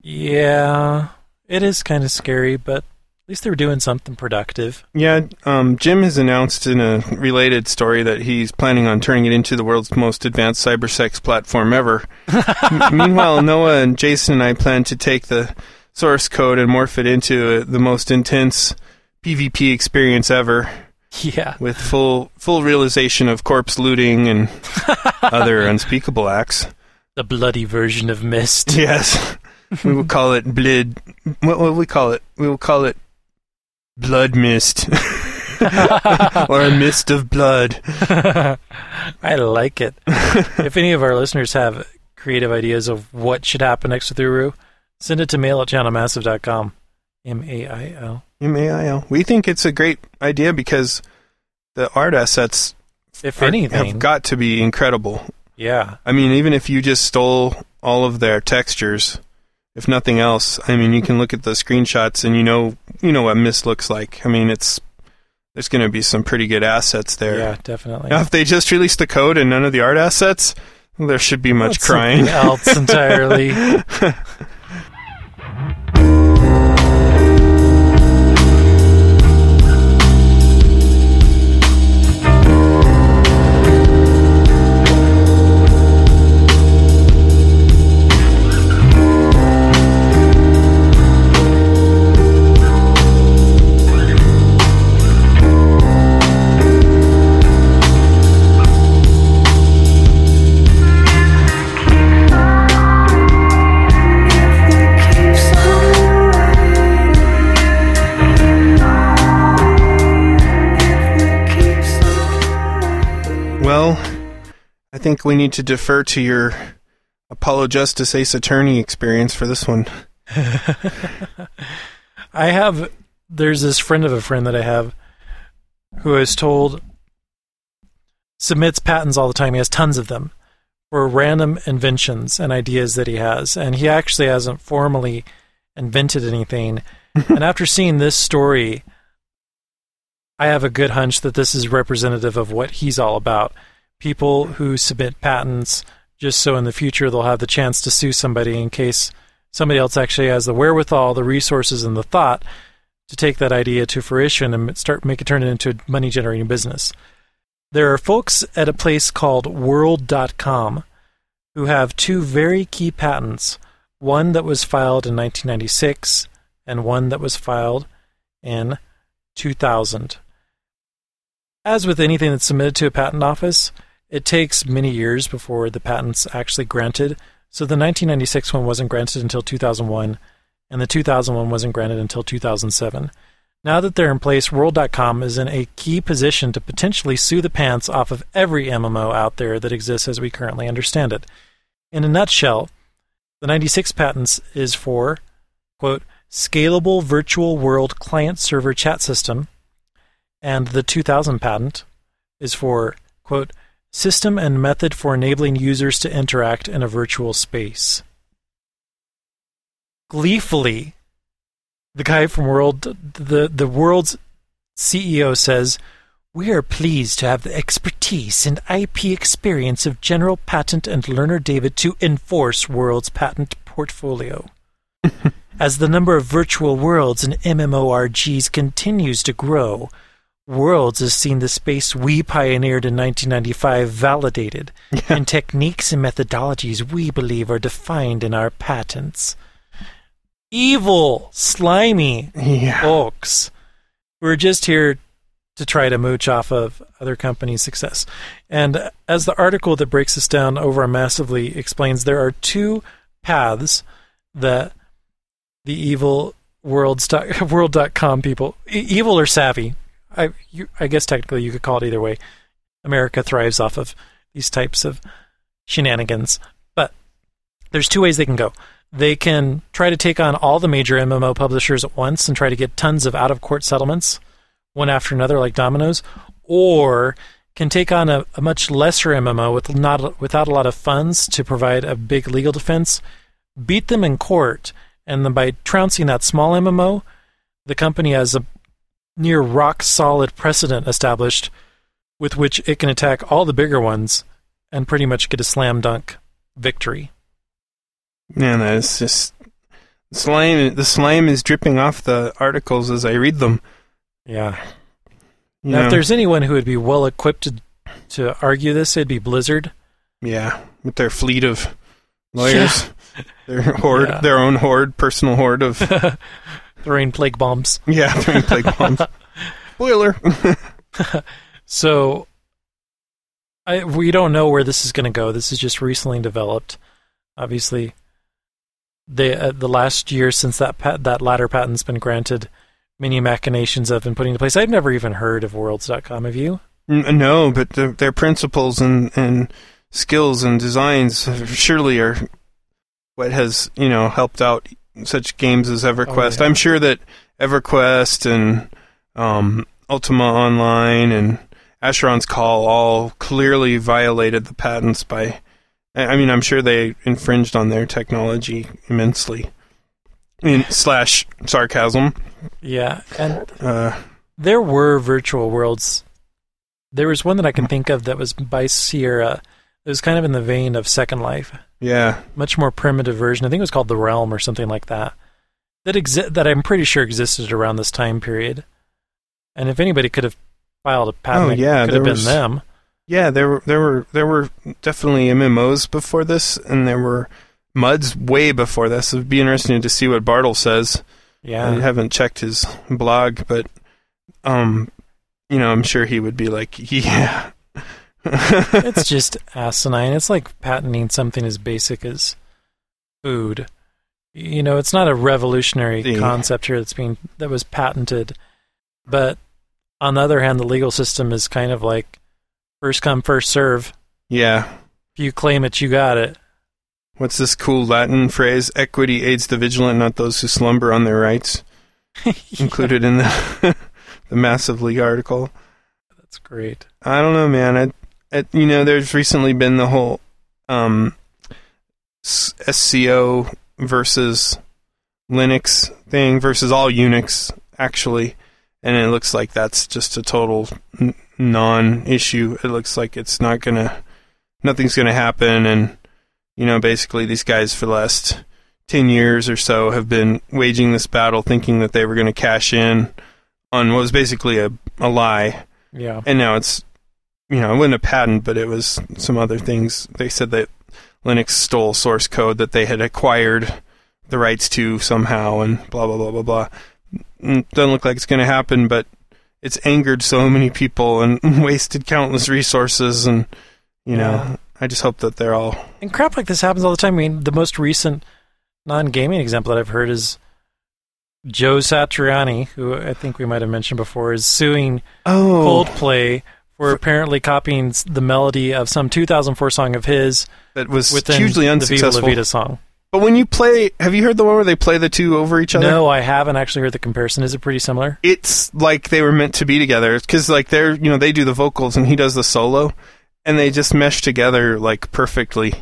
Yeah, it is kind of scary, but least they were doing something productive. Yeah, um, Jim has announced in a related story that he's planning on turning it into the world's most advanced cybersex platform ever. M- meanwhile, Noah and Jason and I plan to take the source code and morph it into uh, the most intense PvP experience ever, Yeah. with full full realization of corpse looting and other unspeakable acts. The bloody version of Myst. Yes, we will call it blood. What will we call it? We will call it blood mist, or a mist of blood. I like it. if any of our listeners have creative ideas of what should happen next with Uru, send it to mail at channelmassive.com. M A I L. M-A-I-L. We think it's a great idea because the art assets If are- anything, have got to be incredible. yeah. I mean, even if you just stole all of their textures, if nothing else, I mean, you can look at the screenshots and you know, you know what Myst looks like. I mean, it's there's going to be some pretty good assets there. Yeah, definitely. Now, if they just released the code and none of the art assets, there should be much That's crying. else entirely. think we need to defer to your Apollo Justice Ace Attorney experience for this one. I have there's this friend of a friend that I have who is told submits patents all the time. He has tons of them for random inventions and ideas that he has, and he actually hasn't formally invented anything. and after seeing this story, I have a good hunch that this is representative of what he's all about. People who submit patents just so in the future they'll have the chance to sue somebody in case somebody else actually has the wherewithal, the resources, and the thought to take that idea to fruition and start make it turn it into a money generating business. There are folks at a place called Worlds.com who have two very key patents. One that was filed in 1996 and one that was filed in 2000. As with anything that's submitted to a patent office, it takes many years before the patent's actually granted. So the 1996 one wasn't granted until 2001, and the 2001 wasn't granted until 2007. Now that they're in place, Worlds.com is in a key position to potentially sue the pants off of every MMO out there that exists as we currently understand it. In a nutshell, the 96 patents is for, quote, scalable virtual world client server chat system, and the 2000 patent is for, quote, system and method for enabling users to interact in a virtual space. Gleefully, the guy from World, the, the world's CEO says, We are pleased to have the expertise and IP experience of General Patent and Lerner David to enforce World's patent portfolio. As the number of virtual worlds and MMORGs continues to grow, Worlds has seen the space we pioneered in 1995 validated, and techniques and methodologies we believe are defined in our patents. Evil, slimy Yeah. folks. We're just here to try to mooch off of other companies' success. And as the article that breaks this down over massively explains, there are two paths that the evil worlds dot, world.com people, evil or savvy, I, you, I guess technically you could call it either way. America thrives off of these types of shenanigans. But there's two ways they can go. They can try to take on all the major MMO publishers at once and try to get tons of out of court settlements, one after another, like dominoes, or can take on a, a much lesser MMO with not without a lot of funds to provide a big legal defense, beat them in court, and then by trouncing that small MMO, the company has a near rock solid precedent established with which it can attack all the bigger ones and pretty much get a slam dunk victory. Man, that is just slime. The slime is dripping off the articles as I read them. Yeah. You Now, know? if there's anyone who would be well equipped to, to argue this, it'd be Blizzard. yeah, with their fleet of lawyers, their horde, Yeah. their own horde, personal horde of Throwing plague bombs. yeah, throwing plague bombs. Spoiler. So, I, we don't know where this is going to go. This is just recently developed. Obviously, the uh, the last year since that pat, that latter patent's been granted, many machinations have been put into place. I've never even heard of Worlds.com. Have you? No, but the, their principles and, and skills and designs surely are what has you know helped out such games as EverQuest. yeah. I'm sure that EverQuest and um, Ultima Online and Asheron's Call all clearly violated the patents by. I I mean, I'm sure they infringed on their technology immensely. In slash sarcasm. Yeah, and Uh, there were virtual worlds. There was one that I can think of that was by Sierra. It was kind of in the vein of Second Life. Yeah, much more primitive version. I think it was called the Realm or something like that. That exi- that I'm pretty sure existed around this time period. And if anybody could have filed a patent, Oh, yeah, it could have been was- them. Yeah, there were there were there were definitely MMOs before this, and there were muds way before this. It'd be interesting to see what Bartle says. Yeah. I Yeah, haven't checked his blog, but um, you know, I'm sure he would be like, yeah. It's just asinine. It's like patenting something as basic as food. You know, it's not a revolutionary The- concept here that's being that was patented, but on the other hand, the legal system is kind of like first come first serve. yeah. If you claim it, you got it. What's this cool Latin phrase? Equity aids the vigilant, not those who slumber on their rights. Included in the the Massively article. That's great. I don't know, man. You know, there's recently been the whole um, SCO versus Linux thing versus all Unix, actually, and it looks like that's just a total n- non-issue. It looks like it's not gonna, nothing's gonna happen, and you know, basically, these guys for the last ten years or so have been waging this battle, thinking that they were gonna cash in on what was basically a, a lie Yeah. and now it's you know it wasn't a patent but it was some other things they said that linux stole source code that they had acquired the rights to somehow, and blah blah blah blah blah. Doesn't look like it's going to happen, but it's angered so many people and wasted countless resources, and you know, Yeah. I just hope that they're all And crap like this happens all the time. I mean, the most recent non-gaming example that I've heard is Joe Satriani, who I think we might have mentioned before, is suing oh Coldplay for apparently copying the melody of some 2004 song of his that was hugely the Viva La unsuccessful. Vida song. But when you play, have you heard the one where they play the two over each other? No, I haven't actually heard the comparison. Is it pretty similar? it's like they were meant to be together because like they're you know they do the vocals and he does the solo and they just mesh together like perfectly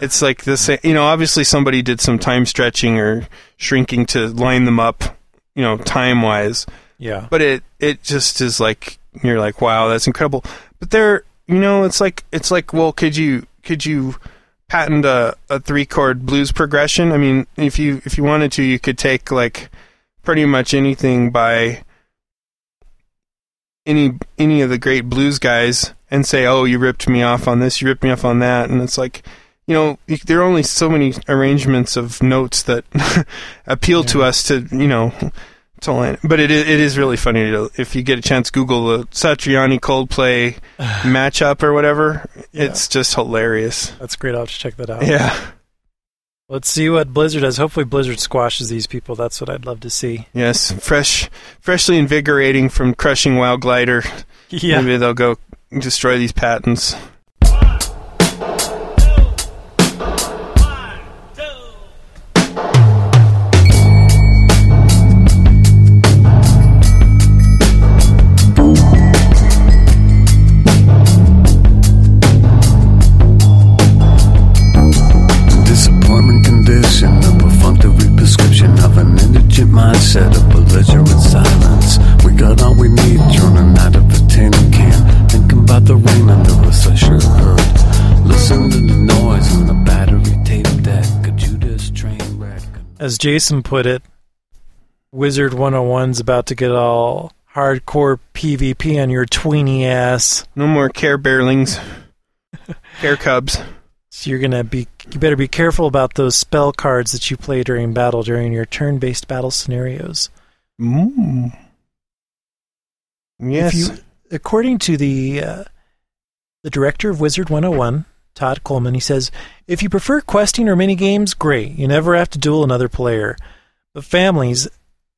it's like this you know obviously somebody did some time stretching or shrinking to line them up you know time wise Yeah. but it it just is like you're like wow that's incredible. But they're you know it's like it's like well could you could you patent a, a three chord blues progression? I mean if you if you wanted to you could take like pretty much anything by any any of the great blues guys and say oh you ripped me off on this you ripped me off on that. And it's like you know there are only so many arrangements of notes that appeal to us to you know but it is, it is really funny to, if you get a chance google the satriani coldplay matchup or whatever it's just hilarious That's great. I'll have to check that out. yeah Let's see what Blizzard does. Hopefully, Blizzard squashes these people. That's what I'd love to see. yes fresh freshly invigorating from crushing WoW Glider Yeah. maybe they'll go destroy these patents indigent mindset, a belligerent silence. We got all we need, drowning out of a tin can. Thinking about the rain under a sure hood. Listen to the noise on the battery tape deck. A Judas train wreck. As Jason put it, Wizard 101's about to get all hardcore PvP on your tweeny ass. no more care bearlings care cubs So you're gonna be you better be careful about those spell cards that you play during battle during your turn-based battle scenarios. mm. yes If you, according to the uh, the director of Wizard 101, Todd Coleman, he says, if you prefer questing or mini games, great. You never have to duel another player. But families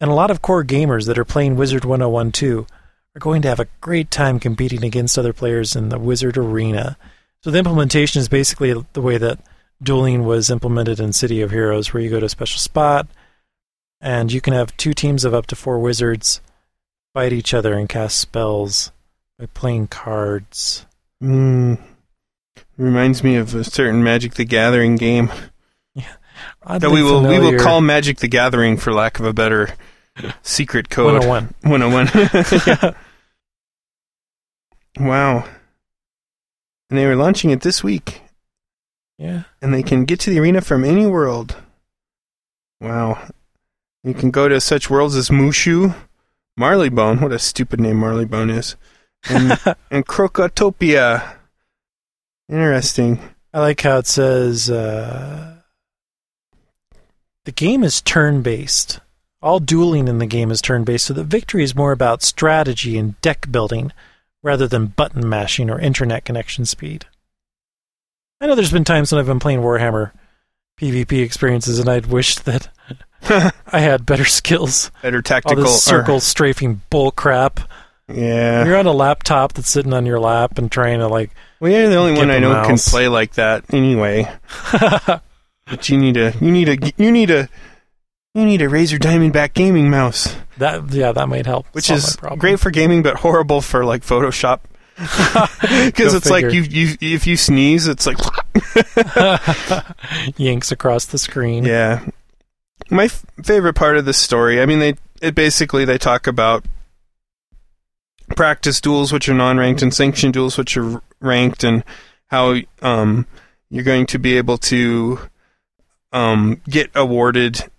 and a lot of core gamers that are playing Wizard 101 too are going to have a great time competing against other players in the Wizard arena. So the implementation is basically the way that dueling was implemented in City of Heroes, where you go to a special spot and you can have two teams of up to four wizards fight each other and cast spells by playing cards. Mm. Reminds me of a certain Magic the Gathering game that Oddly we will we will call Magic the Gathering for lack of a better secret code. 101. 101. wow. And they were launching it this week, Yeah. and they can get to the arena from any world. Wow. You can go to such worlds as MooShu, Marleybone, what a stupid name Marleybone is, and, and Krokotopia. Interesting. I like how it says uh, the game is turn based. All dueling in the game is turn based, so the victory is more about strategy and deck building rather than button mashing or internet connection speed. I know there's been times when I've been playing Warhammer PvP experiences and I'd wished that I had better skills. Better All tactical. this or- circle strafing bull crap. yeah. You're on a laptop that's sitting on your lap and trying to like Well, you're the only one I know can play like that anyway. but you need a you need a you need a you need a Razer Diamondback gaming mouse, that. Yeah, that might help. which is great for gaming but horrible for like Photoshop. Because it's like you you if you sneeze, it's like yanks across the screen. yeah. My f- favorite part of this story, I mean, they it basically they talk about practice duels, which are non-ranked, and sanctioned duels, which are ranked, and how um, you're going to be able to um, get awarded.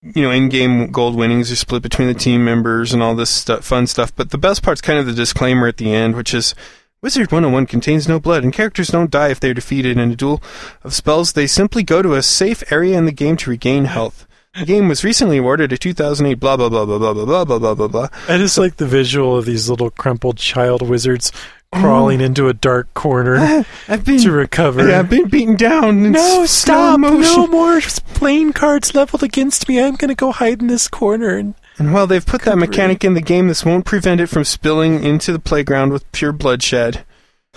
You know, in-game gold winnings are split between the team members and all this stuff, fun stuff. But the best part's kind of the disclaimer at the end, which is Wizard 101 contains no blood, and characters don't die if they're defeated in a duel of spells. They simply go to a safe area in the game to regain health. The game was recently awarded a 2008 blah blah blah blah blah blah blah blah blah blah just like the visual of these little crumpled child wizards crawling oh. into a dark corner I've been to recover. yeah, I've been beaten down. no, stop! No more playing cards leveled against me. I'm going to go hide in this corner. And And while they've put that mechanic in the game, this won't prevent it from spilling into the playground with pure bloodshed.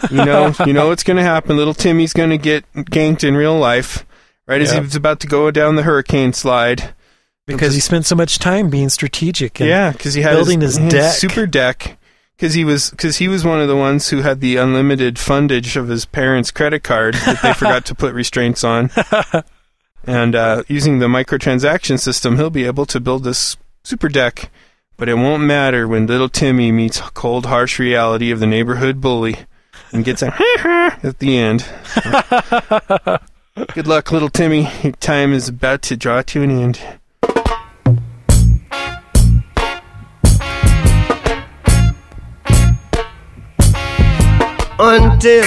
You know, you know what's going to happen. Little Timmy's going to get ganked in real life, right as he was about to go down the hurricane slide. because he spent so much time being strategic. And Yeah, because he had building his had deck. super deck. Because he was because he was one of the ones who had the unlimited fundage of his parents' credit card that they forgot to put restraints on. And uh, using the microtransaction system, he'll be able to build this super deck. But it won't matter when little Timmy meets cold, harsh reality of the neighborhood bully and gets a at the end. Good luck, little Timmy. Your time is about to draw to an end. Until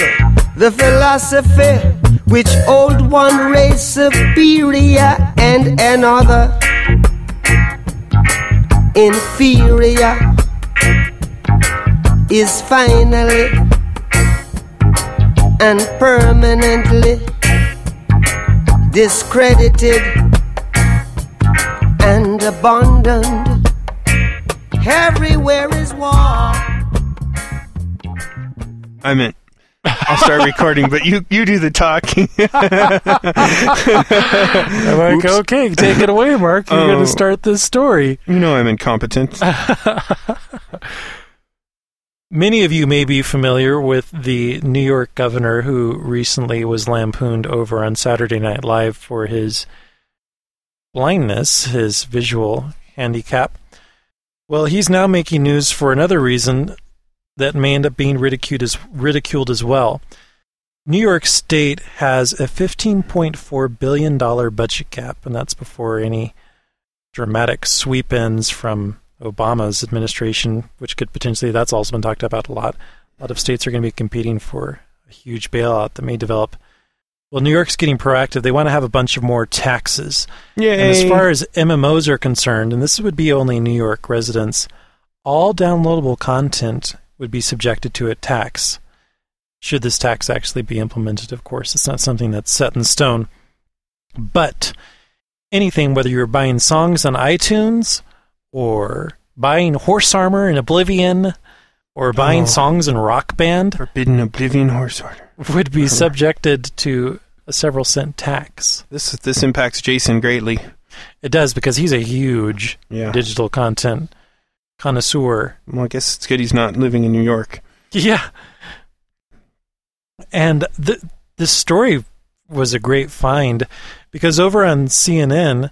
the philosophy which old one race superior and another inferior is finally and permanently discredited and abandoned. Everywhere is war. I meant I'll start recording, but you you do the talking. I'm like, Oops. okay, take it away, Mark. You're going Oh. to start this story. you know I'm incompetent. Many of you may be familiar with the New York governor who recently was lampooned over on Saturday Night Live for his blindness, his visual handicap. Well, he's now making news for another reason that may end up being ridiculed as, ridiculed as well. New York State has a $15.4 billion budget cap, and that's before any dramatic sweep ins from Obama's administration, which could potentially, that's also been talked about a lot. A lot of states are going to be competing for a huge bailout that may develop. Well, New York's getting proactive. They want to have a bunch of more taxes. Yay! And as far as MMOs are concerned, and this would be only New York residents, all downloadable content would be subjected to a tax. Should this tax actually be implemented, of course, it's not something that's set in stone. But anything, whether you're buying songs on iTunes or buying horse armor in Oblivion or buying Oh. songs in Rock Band, Forbidden Oblivion Horse Order. would be subjected to a several cent tax. This this impacts Jason greatly. It does because he's a huge Yeah. digital content connoisseur. Well, I guess it's good he's not living in New York. Yeah. And th- this story was a great find because over on CNN,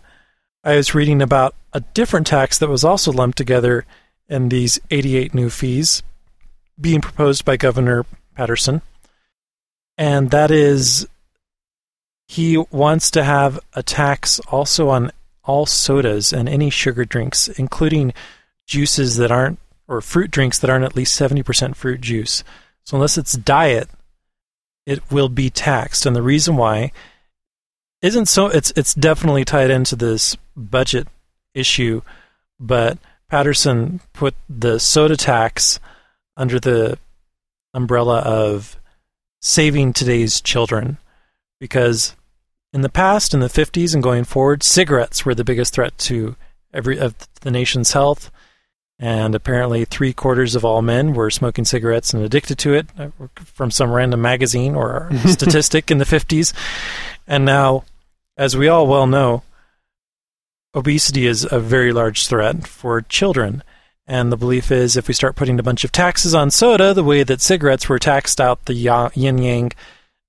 I was reading about a different tax that was also lumped together in these 88 new fees being proposed by Governor Paterson. And that is, he wants to have a tax also on all sodas and any sugar drinks, including juices that aren't, or fruit drinks that aren't at least 70% fruit juice. So unless it's diet, it will be taxed. And the reason why isn't so, it's, it's definitely tied into this budget issue, but Paterson put the soda tax under the umbrella of saving today's children because in the past in the 50s and going forward cigarettes were the biggest threat to every of the nation's health and apparently three quarters of all men were smoking cigarettes and addicted to it uh, from some random magazine or statistic in the 50s and now as we all well know obesity is a very large threat for children and the belief is if we start putting a bunch of taxes on soda, the way that cigarettes were taxed out the yin yang,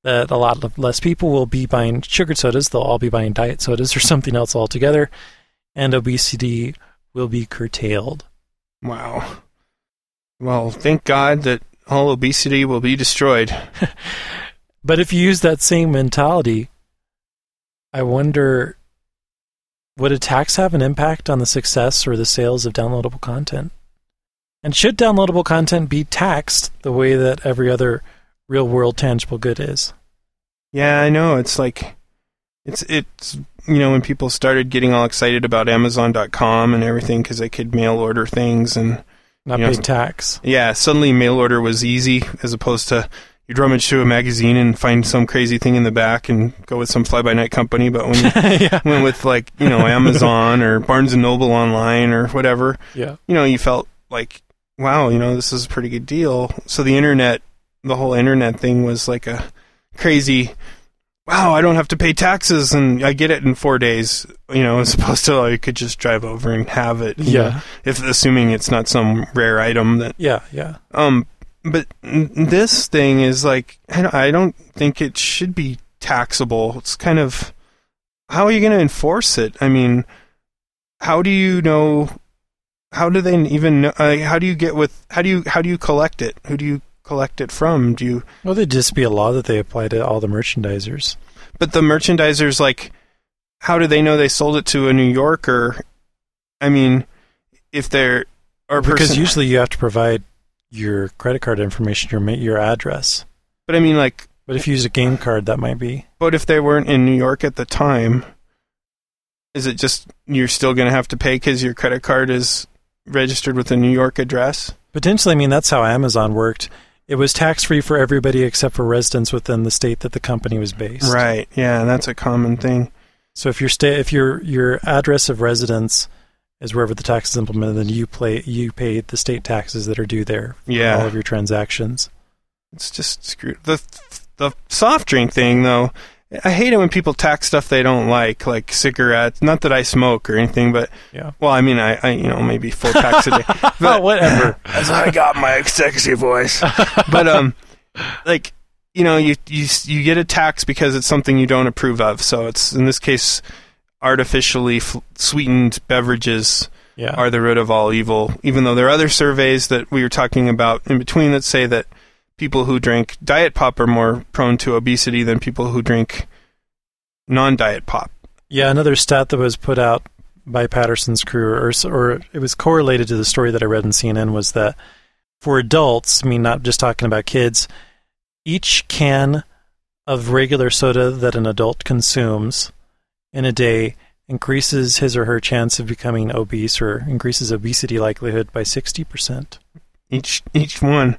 that a lot less people will be buying sugared sodas. They'll all be buying diet sodas or something else altogether. And obesity will be curtailed. Wow. Well, thank God that all obesity will be destroyed. But if you use that same mentality, I wonder would a tax have an impact on the success or the sales of downloadable content? And should downloadable content be taxed the way that every other real world tangible good is? Yeah, I know. It's like it's it's you know when people started getting all excited about Amazon.com and everything because they could mail order things and Not you know, pay tax. yeah, suddenly mail order was easy as opposed to you rummage through a magazine and find some crazy thing in the back and go with some fly by night company. But when you yeah. went with like you know Amazon or Barnes and Noble online or whatever, Yeah. you know you felt like wow, you know this is a pretty good deal. So the internet, the whole internet thing was like a crazy. Wow, I don't have to pay taxes and I get it in four days. You know, as opposed to I could just drive over and have it. you know, Yeah. if assuming it's not some rare item that Yeah. Yeah. um, but this thing is like I don't, I don't think it should be taxable. It's kind of how are you going to enforce it? I mean, how do you know? How do they even know? Uh, how do you get with? How do you how do you collect it? Who do you collect it from? Do you? Well, there'd just be a law that they apply to all the merchandisers. But the merchandisers like, how do they know they sold it to a New Yorker? I mean, if they're or a because usually you have to provide your credit card information, your your address. but I mean like But if you use a game card, that might be. But if they weren't in New York at the time, is it just you're still going to have to pay because your credit card is registered with a New York address? Potentially, I mean, that's how Amazon worked. It was tax free for everybody except for residents within the state that the company was based. Right. Yeah, that's a common thing. So if your sta- if your your address of residence is wherever the tax is implemented, then you play you pay the state taxes that are due there. for Yeah. all of your transactions. It's just screwed. The the soft drink thing though, I hate it when people tax stuff they don't like, like cigarettes. Not that I smoke or anything, but Yeah. well, I mean, I, I you know maybe full tax a day. But whatever. as I got my sexy voice. but um, like you know, you you you get a tax because it's something you don't approve of. So it's in this case, artificially f- sweetened beverages Yeah. are the root of all evil. Even though there are other surveys that we were talking about in between that say that people who drink diet pop are more prone to obesity than people who drink non-diet pop. Yeah, another stat that was put out by Paterson's crew, or, or it was correlated to the story that I read in CNN, was that for adults, I mean, not just talking about kids, each can of regular soda that an adult consumes in a day increases his or her chance of becoming obese or increases obesity likelihood by 60%. Each each one.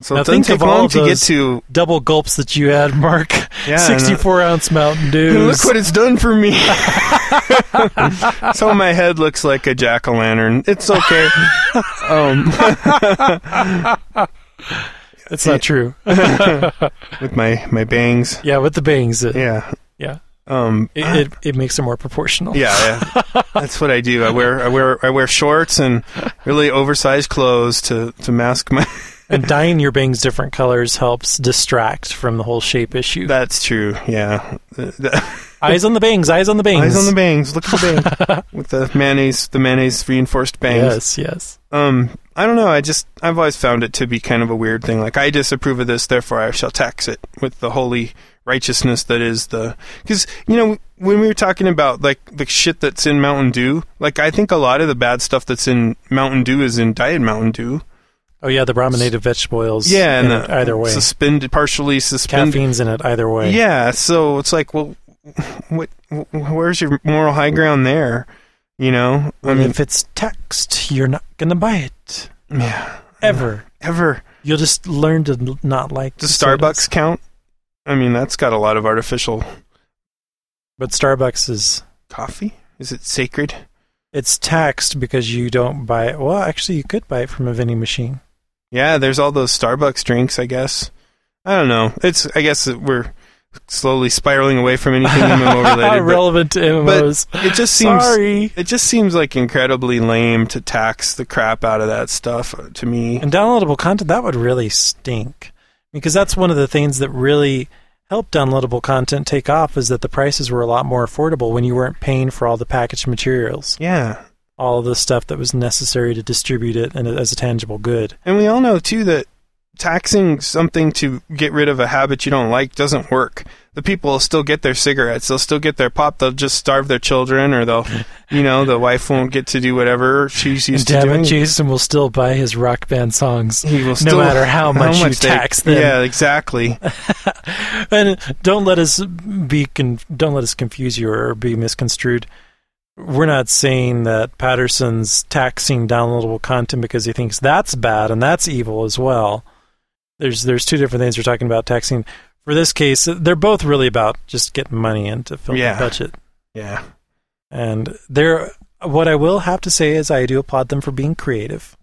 So Now think of all to get to. Double gulps that you had, Mark. Yeah, 64 ounce Mountain Dews. Look what it's done for me. so my head looks like a jack o' lantern. It's okay. um, It's not true. with my my bangs. yeah, with the bangs. It, Yeah. yeah. Um, It, it, it makes it more proportional. yeah, yeah. That's what I do. I wear I wear I wear shorts and really oversized clothes to to mask my. And dyeing your bangs different colors helps distract from the whole shape issue. That's true. Yeah. Eyes on the bangs, eyes on the bangs. eyes on the bangs. Look at the bangs with the mayonnaise. The mayonnaise reinforced bangs. Yes, yes. Um, I don't know. I just I've always found it to be kind of a weird thing. Like I disapprove of this, therefore I shall tax it with the holy righteousness that is the. Because you know when we were talking about like the shit that's in Mountain Dew, like I think a lot of the bad stuff that's in Mountain Dew is in Diet Mountain Dew. Oh yeah, the brominated vegetable oils. Yeah, in and it the either way. suspended, partially suspended. Caffeine's in it either way. Yeah, so it's like, well, what? Where's your moral high ground there? You know, I mean, if it's taxed, you're not gonna buy it yeah, ever. ever. You'll just learn to not like. Does the sodas. Starbucks count? I mean, that's got a lot of artificial But Starbucks is coffee. Is it sacred? it's taxed because you don't buy it. Well, actually, you could buy it from a vending machine. Yeah, there's all those Starbucks drinks. I guess. I don't know. It's. I guess we're slowly spiraling away from anything MMO related. but Relevant to MMOs. it just seems. Sorry. It just seems like incredibly lame to tax the crap out of that stuff uh, to me. And downloadable content that would really stink because that's one of the things that really helped downloadable content take off is that the prices were a lot more affordable when you weren't paying for all the packaged materials, Yeah, all of the stuff that was necessary to distribute it and as a tangible good. And we all know too that taxing something to get rid of a habit you don't like doesn't work. The people will still get their cigarettes, they'll still get their pop, they'll just starve their children, or they'll, you know, the wife won't get to do whatever she's And used to damn doing. Jason will still buy his rock band songs, He will still, no matter how much you they- tax them. Yeah, exactly. and don't let us be con- don't let us confuse you or be misconstrued. We're not saying that Paterson's taxing downloadable content because he thinks that's bad and that's evil as well. There's there's two different things we're talking about taxing. For this case, they're both really about just getting money in to fill Yeah. budget. Yeah. And they're what I will have to say is I do applaud them for being creative.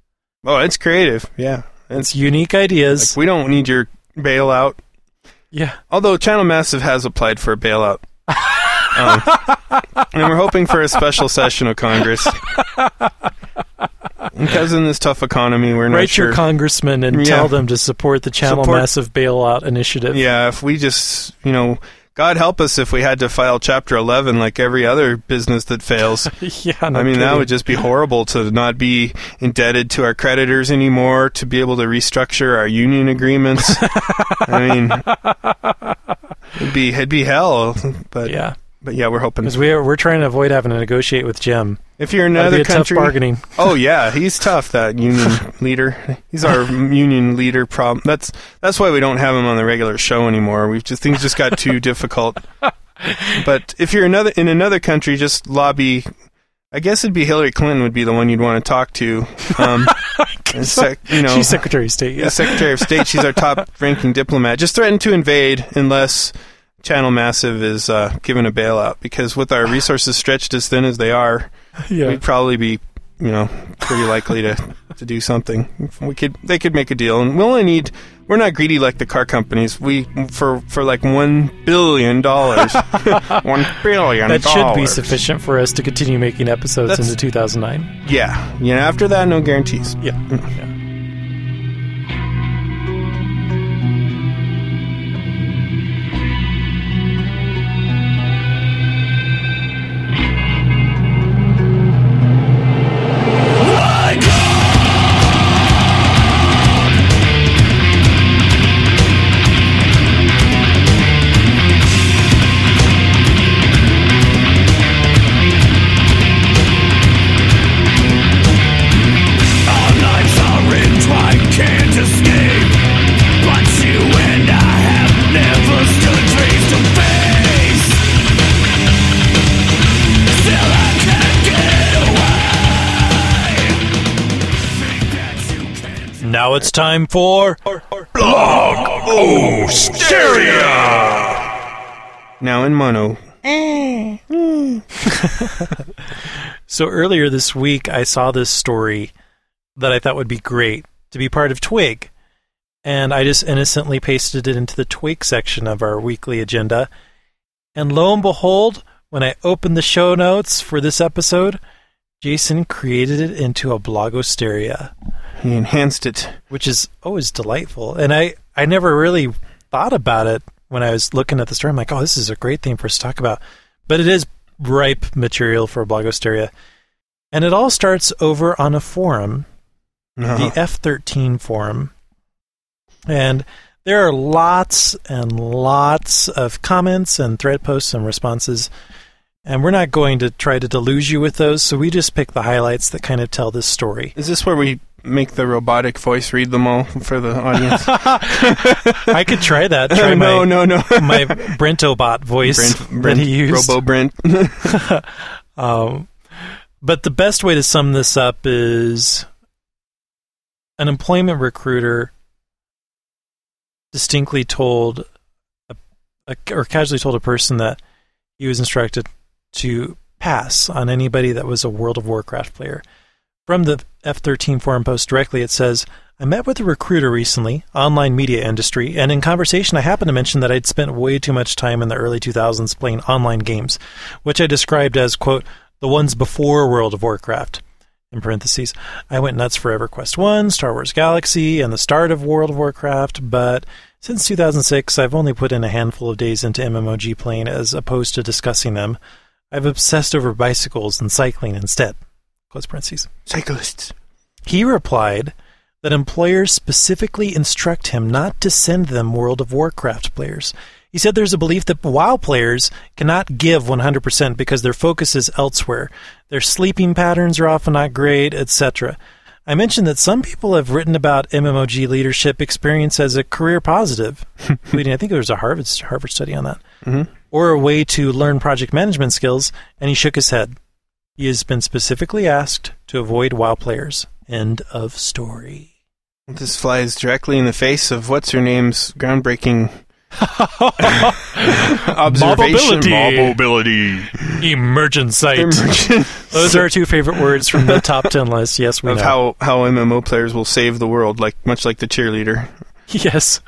Oh, it's creative. Yeah. It's unique ideas. Like, we don't need your bailout. yeah. Although Channel Massive has applied for a bailout. Um, and we're hoping for a special session of Congress. Because in this tough economy, we're not Write sure. your congressman and Yeah. tell them to support the Channel Support- Massive Bailout Initiative. yeah, if we just, you know, God help us if we had to file Chapter 11 like every other business that fails. yeah, no I mean, that kidding. would just be horrible to not be indebted to our creditors anymore, to be able to restructure our union agreements. I mean, it'd be it'd be hell. But yeah. But yeah, we're hoping. Because we're we're trying to avoid having to negotiate with Jim. If you're in another a tough country, bargaining. oh yeah, he's tough. That union leader, he's our union leader. Problem. That's that's why we don't have him on the regular show anymore. We've just things just got too difficult. But if you're another in another country, just lobby. I guess it'd be Hillary Clinton would be the one you'd want to talk to. Um, sec, you know, She's Secretary of State. yeah. Secretary of State. She's our top-ranking diplomat. Just threaten to invade unless Channel Massive is uh, given a bailout. Because with our resources stretched as thin as they are, yeah. we'd probably be, you know, pretty likely to, to do something. We could, they could make a deal, and we only need. We're not greedy like the car companies. We for for like one billion dollars, one billion. That should be sufficient for us to continue making episodes That's- into 2009. Yeah, yeah. After that, no guarantees. Yeah. Now it's time for Now in mono. So earlier this week, I saw this story that I thought would be great to be part of Twig. And I just innocently pasted it into the Twig section of our weekly agenda. And lo and behold, when I opened the show notes for this episode, Jason created it into a blogosteria, He enhanced it. which is always delightful. And I, I never really thought about it when I was looking at the story. I'm like, oh, this is a great thing for us to talk about. But it is ripe material for a blogosteria. And it all starts over on a forum, Uh-huh. the F13 forum. And there are lots and lots of comments and thread posts and responses. And we're not going to try to deluge you with those, so we just pick the highlights that kind of tell this story. Is this where we make the robotic voice read them all for the audience? I could try that. Try no, my, no, no. my Brentobot voice Brent, that he used. Robo Brent. Um, but the best way to sum this up is an employment recruiter distinctly told, a, a, or casually told a person that he was instructed to pass on anybody that was a World of Warcraft player. From the F13 forum post directly, it says, I met with a recruiter recently, online media industry, and in conversation I happened to mention that I'd spent way too much time in the early 2000s playing online games, which I described as, quote, the ones before World of Warcraft. In parentheses, I went nuts for EverQuest 1, Star Wars Galaxy, and the start of World of Warcraft, but since 2006, I've only put in a handful of days into MMOG playing as opposed to discussing them. I've obsessed over bicycles and cycling instead. Close parentheses. Cyclists. He replied that employers specifically instruct him not to send them World of Warcraft players. He said there's a belief that WoW players cannot give 100% because their focus is elsewhere. Their sleeping patterns are often not great, etc. I mentioned that some people have written about MMOG leadership experience as a career positive, including I think there was a Harvard Harvard study on that, Mm Mhm. Or a way to learn project management skills. And he shook his head. He has been specifically asked to avoid WoW players. End of story. This flies directly in the face of what's her name's groundbreaking observation. Mobility. Emergent sight. Emergent Those are our two favorite words from the top ten list. Yes, we of know. how how MMO players will save the world, like much like the cheerleader. Yes.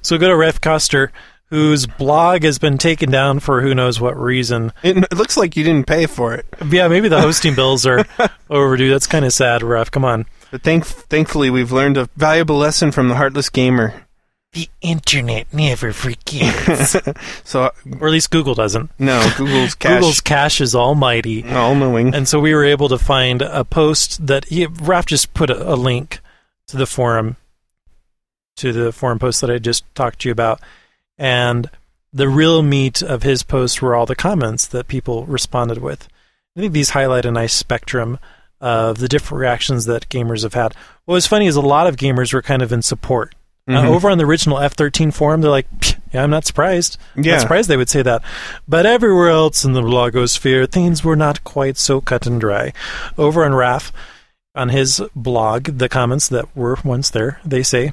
So go to Raph Koster, whose blog has been taken down for who knows what reason. It, looks like you didn't pay for it, Yeah, maybe the hosting bills are overdue. That's kind of sad, Raph. Come on. but thank thankfully we've learned a valuable lesson from the heartless gamer. The internet never forgets. So uh, or at least Google doesn't. no, Google's cache, Google's cache is almighty. all knowing. And so we were able to find a post that he, Raph just put a, a link to the forum, to the forum post that I just talked to you about. And the real meat of his post were all the comments that people responded with. I think these highlight a nice spectrum of the different reactions that gamers have had. What was funny is a lot of gamers were kind of in support. Uh, Mhm. over on the original F13 forum, they're like, yeah, I'm not surprised. I'm Yeah. not surprised they would say that. But everywhere else in the blogosphere, things were not quite so cut and dry. Over on Raph, on his blog, the comments that were once there, they say,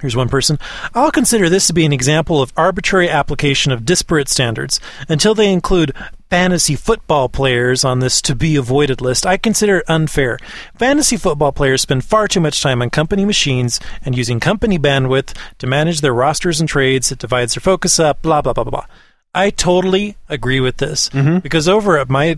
Here's one person. I'll consider this to be an example of arbitrary application of disparate standards. Until they include fantasy football players on this to be avoided list, I consider it unfair. Fantasy football players spend far too much time on company machines and using company bandwidth to manage their rosters and trades. It divides their focus up, blah, blah, blah, blah, blah. I totally agree with this Mhm. because over at my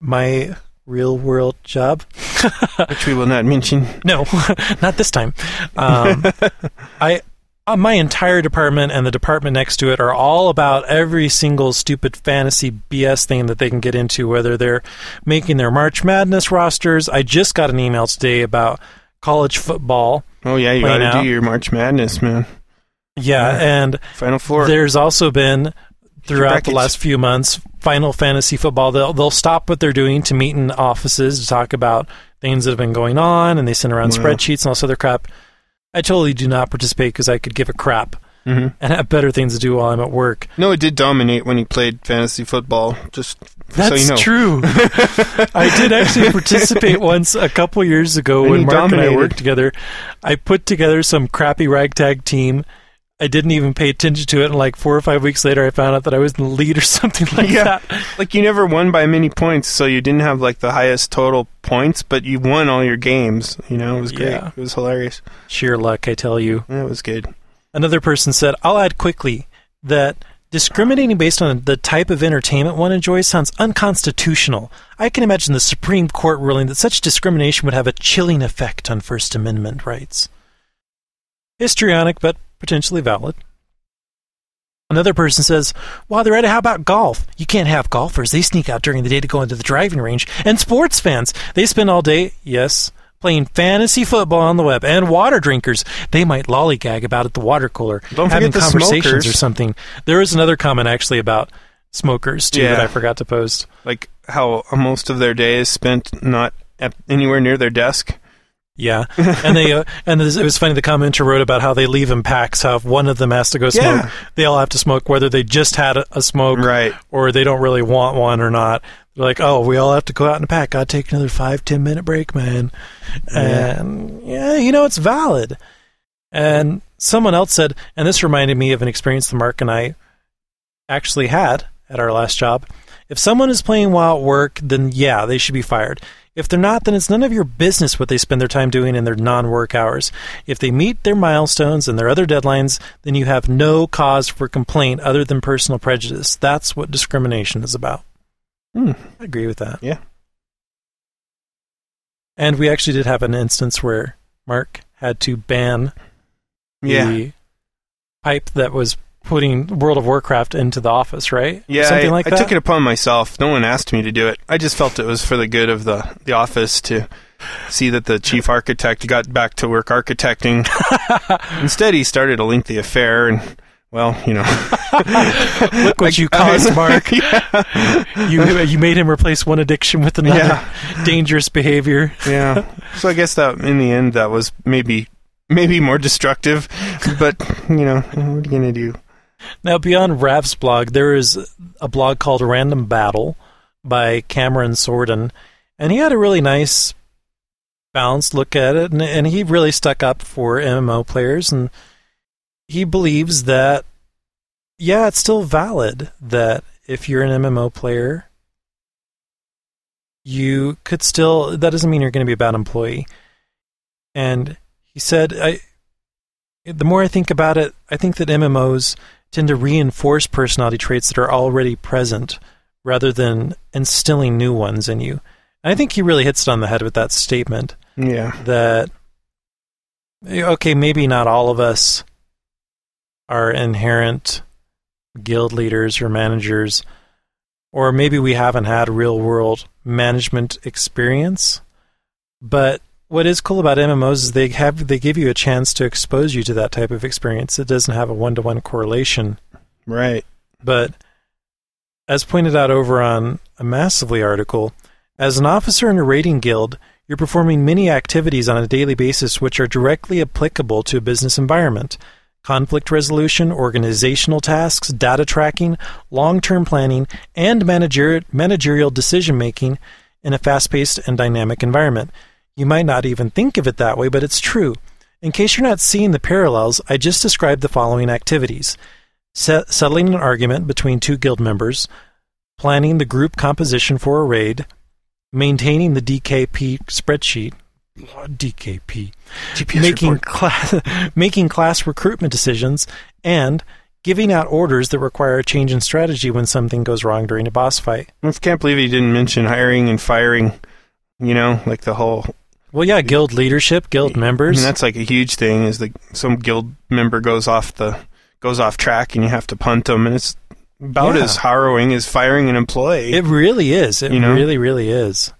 my real world job, which we will not mention. no, not this time. Um, I uh, my entire department and the department next to it are all about every single stupid fantasy BS thing that they can get into. Whether they're making their March Madness rosters, I just got an email today about college football. Oh yeah, you got to do your March Madness, man. Yeah, Yeah. and Final four. there's also been throughout the last few months Final Fantasy football. They'll they'll stop what they're doing to meet in offices to talk about things that have been going on, and they send around Wow. spreadsheets and all this other crap. I totally do not participate because I could give a crap Mhm. and have better things to do while I'm at work. No, it did dominate when he played fantasy football. Just That's so you know. true. I did actually participate once a couple years ago And when Mark and I worked together. I put together some crappy ragtag team. I didn't even pay attention to it, and like four or five weeks later, I found out that I was in the lead or something like Yeah. that. Like you never won by many points, so you didn't have like the highest total points, but you won all your games. You know, it was great. Yeah. It was hilarious. Sheer luck, I tell you. Yeah, it was good. Another person said, I'll add quickly that discriminating based on the type of entertainment one enjoys sounds unconstitutional. I can imagine the Supreme Court ruling that such discrimination would have a chilling effect on First Amendment rights. Histrionic, but potentially valid. Another person says, While they're at it, how about golf? You can't have golfers. They sneak out during the day to go into the driving range. And sports fans, they spend all day, yes, playing fantasy football on the web. And water drinkers, they might lollygag about at the water cooler, Don't having conversations smokers. or something. There is another comment actually about smokers, too, that I forgot to post. Like how most of their day is spent not at anywhere near their desk. Yeah, and they uh, and it was funny. The commenter wrote about how they leave in packs. How if one of them has to go smoke, Yeah. they all have to smoke, whether they just had a, a smoke Right. or they don't really want one or not. They're like, oh, we all have to go out in a pack. To take another five ten minute break, man. And yeah, you know it's valid. And someone else said, and this reminded me of an experience that Mark and I actually had at our last job. If someone is playing while at work, then yeah, they should be fired. If they're not, then it's none of your business what they spend their time doing in their non work hours. If they meet their milestones and their other deadlines, then you have no cause for complaint other than personal prejudice. That's what discrimination is about. Hmm. I agree with that. Yeah. And we actually did have an instance where Mark had to ban Yeah. the pipe that was putting World of Warcraft into the office, right? Yeah, Something I, like that. I took it upon myself. No one asked me to do it. I just felt it was for the good of the the office to see that the chief architect got back to work architecting. Instead, he started a lengthy affair, and well, you know, Look what you caused, Mark. You you made him replace one addiction with another Yeah. dangerous behavior. yeah. So I guess that in the end, that was maybe maybe more destructive, but you know, what are you gonna do? Now, beyond Raph's blog, there is a blog called Random Battle by Cameron Sorden, and he had a really nice, balanced look at it, and, and he really stuck up for MMO players, and he believes that, yeah, it's still valid that if you're an MMO player, you could still, that doesn't mean you're going to be a bad employee. And he said, I, the more I think about it, I think that MMOs tend to reinforce personality traits that are already present rather than instilling new ones in you. And I think he really hits it on the head with that statement Yeah. that okay, maybe not all of us are inherent guild leaders or managers, or maybe we haven't had real world management experience. But what is cool about MMOs is they have they give you a chance to expose you to that type of experience. It doesn't have a one to one correlation. Right. But as pointed out over on a Massively article, as an officer in a raiding guild, you're performing many activities on a daily basis which are directly applicable to a business environment. Conflict resolution, organizational tasks, data tracking, long term planning, and manager- managerial decision making in a fast paced and dynamic environment. You might not even think of it that way, but it's true. In case you're not seeing the parallels, I just described the following activities set, settling an argument between two guild members, planning the group composition for a raid, maintaining the DKP spreadsheet, DKP, making class, making class recruitment decisions, and giving out orders that require a change in strategy when something goes wrong during a boss fight. I can't believe he didn't mention hiring and firing. You know, like the whole. Well, yeah, guild leadership, guild I members. mean, that's like a huge thing. Is that some guild member goes off the goes off track and you have to punt them, and it's about Yeah. as harrowing as firing an employee. It really is. It You know? really, really is.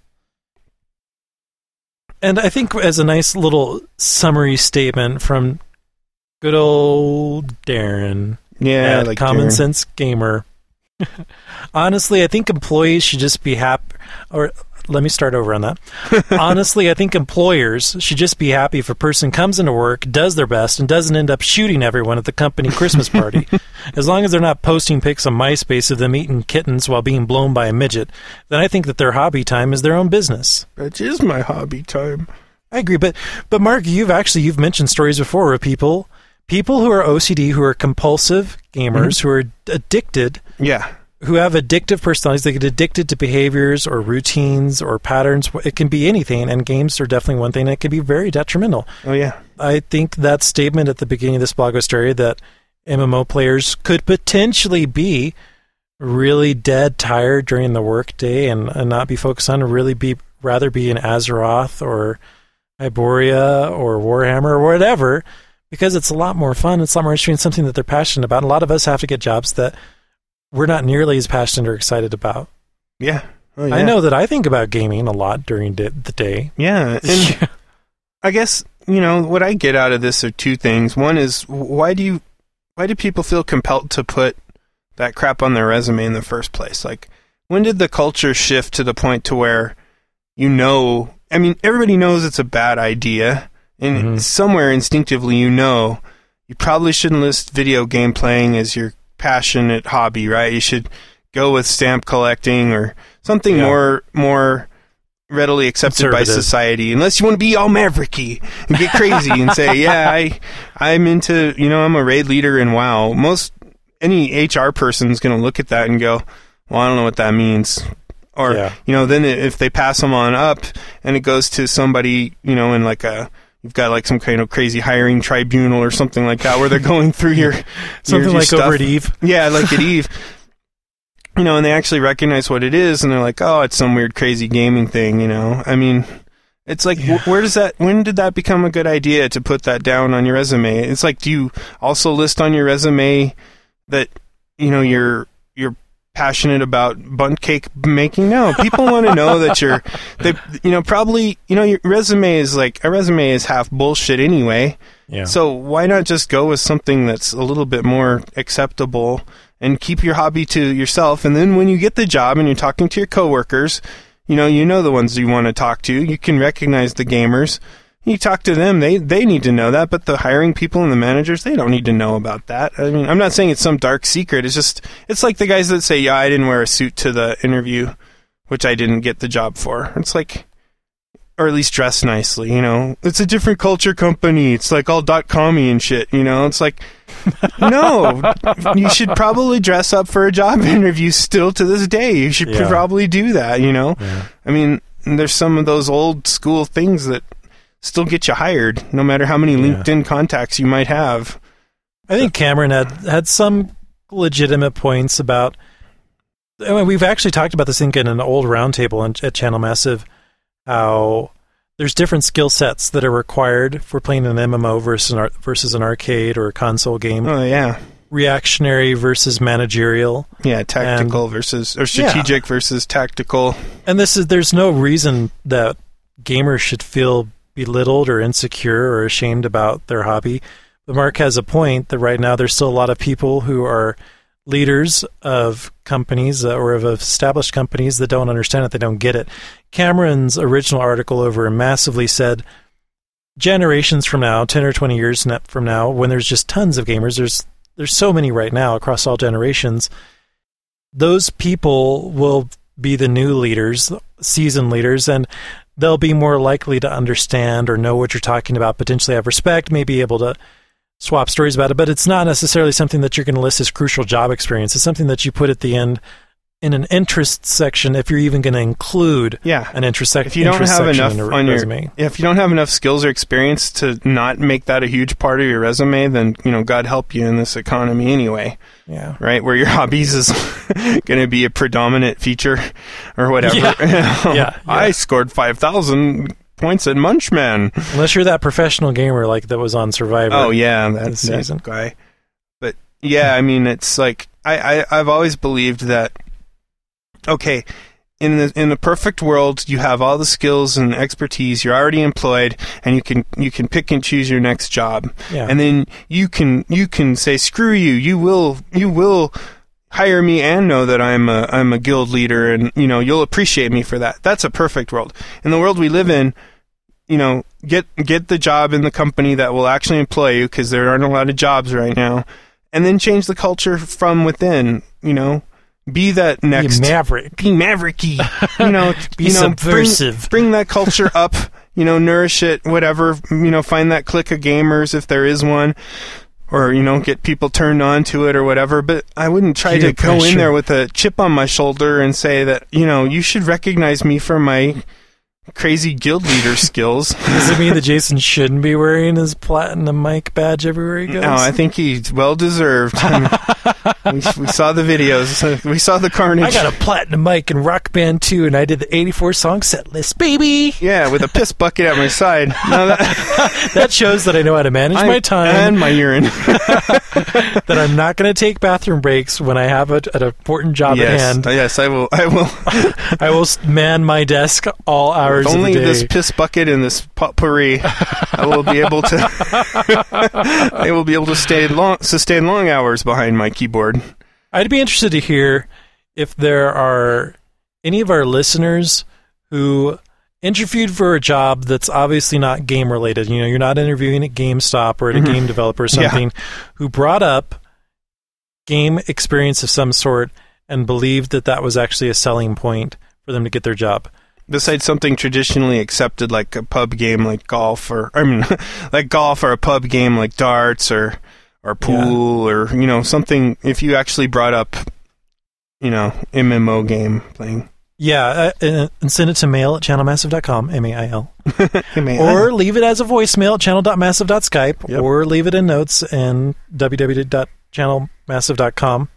And I think as a nice little summary statement from good old Darren yeah, like Common Darren. Sense Gamer. Honestly, I think employees should just be happy. Or let me start over on that. Honestly, I think employers should just be happy if a person comes into work, does their best, and doesn't end up shooting everyone at the company Christmas party. as long as they're not posting pics on MySpace of them eating kittens while being blown by a midget, then I think that their hobby time is their own business. That is my hobby time. I agree, but but Mark, you've actually you've mentioned stories before of people people who are OCD, who are compulsive gamers, mm-hmm. who are addicted, Yeah, who have addictive personalities. They get addicted to behaviors or routines or patterns. It can be anything, and games are definitely one thing. that can be very detrimental. oh yeah, I think that statement at the beginning of this blog was story that MMO players could potentially be really dead tired during the workday and, and not be focused on really be rather be in Azeroth or Hyboria or Warhammer or whatever because it's a lot more fun. It's a lot more interesting, something that they're passionate about. And a lot of us have to get jobs that we're not nearly as passionate or excited about. yeah. Oh, yeah. I know that I think about gaming a lot during the the day. Yeah, and I guess you know what I get out of this are two things. One is why do you why do people feel compelled to put that crap on their resume in the first place? Like when did the culture shift to the point to where you know, I mean everybody knows it's a bad idea and Mhm. somewhere instinctively you know you probably shouldn't list video game playing as your passionate hobby, right? You should go with stamp collecting or something Yeah. more more readily accepted by society unless you want to be all mavericky and get crazy and say yeah i i'm into you know i'm a raid leader in wow most any hr person is going to look at that and go well i don't know what that means or Yeah. you know then if they pass them on up and it goes to somebody you know in like a you've got like some kind of crazy hiring tribunal or something like that where they're going through your Something your- your like over at Eve. Yeah, like at Eve. You know, and they actually recognize what it is, and they're like, "Oh, it's some weird, crazy gaming thing." You know, I mean, it's like, wh- where does that? When did that become a good idea to put that down on your resume? It's like, do you also list on your resume that you know you're you're passionate about bunt cake making. No, people want to know that you're, they, you know, probably, you know, your resume is like a resume is half bullshit anyway. Yeah. So why not just go with something that's a little bit more acceptable and keep your hobby to yourself? And then when you get the job and you're talking to your coworkers, you know, you know the ones you want to talk to. You can recognize the gamers. You talk to them, they they need to know that, but the hiring people and the managers, they don't need to know about that. I mean, I'm not saying it's some dark secret. It's just it's like the guys that say, "Yeah, I didn't wear a suit to the interview, which I didn't get the job for." It's like or at least dress nicely, you know. It's a different culture company. It's like all dot commy and shit, you know. It's like no, you should probably dress up for a job interview still to this day. You should Yeah. probably do that, you know. Yeah. I mean, there's some of those old school things that still get you hired, no matter how many Yeah. LinkedIn contacts you might have. I think Cameron had had some legitimate points about. I mean, we've actually talked about this thing in an old roundtable at Channel Massive, how there's different skill sets that are required for playing an MMO versus an, versus an arcade or a console game. Oh yeah, Reactionary versus managerial, yeah, tactical versus or strategic versus tactical. and this is there's no reason that gamers should feel belittled or insecure or ashamed about their hobby. But Mark has a point that right now there's still a lot of people who are leaders of companies uh, or of established companies that don't understand it, they don't get it. Cameron's original article over massively said generations from now, 10 or 20 years from now, when there's just tons of gamers, there's there's so many right now across all generations, those people will be the new leaders, seasoned leaders, and they'll be more likely to understand or know what you're talking about, potentially have respect, may be able to swap stories about it, but it's not necessarily something that you're going to list as crucial job experience. It's something that you put at the end in an interest section if you're even going to include Yeah, an interest, sec- if you don't have section enough in a on your resume. if you don't have enough skills or experience to not make that a huge part of your resume, then you know God help you in this economy anyway, Yeah. right? Where your hobbies is going to be a predominant feature or whatever. Yeah. Yeah, I yeah. scored five thousand points at Munchman. Unless you're that professional gamer like that was on Survivor. Oh yeah, that, this that season. guy. But yeah, I mean, it's like I, I I've always believed that. Okay, in the in the perfect world, you have all the skills and expertise. You're already employed, and you can you can pick and choose your next job. Yeah. And then you can you can say screw you. You will you will hire me and know that I'm a I'm a guild leader, and you know you'll appreciate me for that. That's a perfect world. In the world we live in, you know, get get the job in the company that will actually employ you because there aren't a lot of jobs right now, and then change the culture from within. You know, be that Be next maverick. be mavericky. You know, Be you know, subversive. Bring, bring that culture up. You know, nourish it. Whatever. You know, find that clique of gamers if there is one. Or you know, get people turned on to it or whatever. But I wouldn't try Peer to go in there with a chip on my shoulder and say that you know you should recognize me for my crazy guild leader skills. Does it mean that Jason shouldn't be wearing his platinum mic badge everywhere he goes? No, I think he's well deserved. I mean, we, we saw the videos. We saw the carnage. I got a platinum mic in Rock Band 2, and I did the 84 song set list, baby. yeah, with a piss bucket at my side. That, That shows that I know how to manage my time, and my urine. that I'm not going to take bathroom breaks when I have a, an important job yes, at hand. yes, I will. I will. I will man my desk all hours With only of the day. this piss bucket and this potpourri, I will be able to. I will be able to stay long, sustain long hours behind my keyboard. I'd be interested to hear if there are any of our listeners who interviewed for a job that's obviously not game related. You know, you're not interviewing at GameStop or at a game developer or Mm-hmm. Yeah. something, who brought up game experience of some sort and believed that that was actually a selling point for them to get their job. Besides something traditionally accepted, like a pub game, like golf, or I mean, like golf, or a pub game like darts, or or pool, or you know something. If you actually brought up, you know, MMO game playing, Yeah, uh, and, and send it to mail at channelmassive.com, M-A-I-L. M-A-I-L. Or leave it as a voicemail at channel.massive.skype, Yep. or leave it in notes in www.channelmassive.com.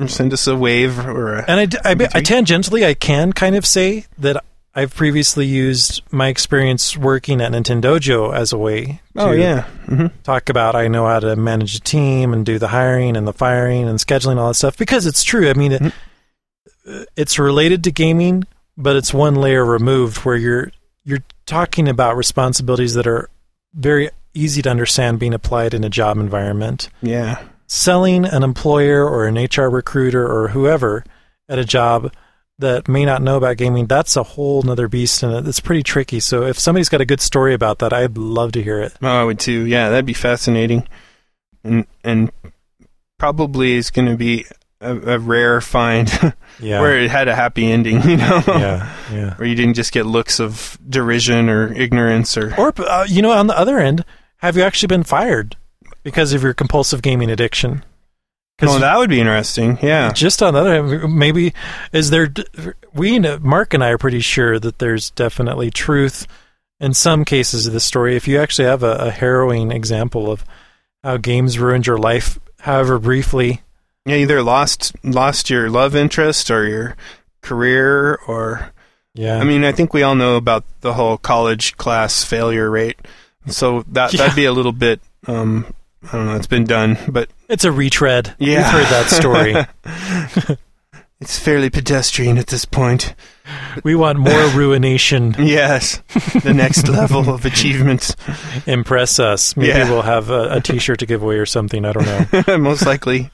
Or send us a wave or a. And I, I, I tangentially, I can kind of say that I've previously used my experience working at Nintendojo as a way to oh yeah, hmm talk about I know how to manage a team and do the hiring and the firing and scheduling all that stuff because it's true. I mean, it, it's related to gaming, but it's one layer removed where you're you're talking about responsibilities that are very easy to understand being applied in a job environment. Yeah. Selling an employer or an HR recruiter or whoever at a job that may not know about gaming, that's a whole nother beast and it's pretty tricky. So if somebody's got a good story about that, I'd love to hear it. Oh, I would too. Yeah, that'd be fascinating, and and probably is going to be a, a rare find Yeah. where it had a happy ending. You know, yeah, yeah. where you didn't just get looks of derision or ignorance or Or uh, you know, on the other end, have you actually been fired because of your compulsive gaming addiction? Oh, that would be interesting. Yeah. Just on the other hand, maybe is there? We know- Mark and I are pretty sure that there's definitely truth in some cases of the story. If you actually have a, a harrowing example of how games ruined your life, however briefly, Yeah, either lost lost your love interest or your career or yeah. I mean, I think we all know about the whole college class failure rate. So that Yeah. that'd be a little bit um I don't know, it's been done, but it's a retread. Yeah. We've heard that story. it's fairly pedestrian at this point. we want more ruination. Yes. The next level of achievements. Impress us. Maybe Yeah. we'll have a, a T-shirt to give away or something. I don't know. Most likely.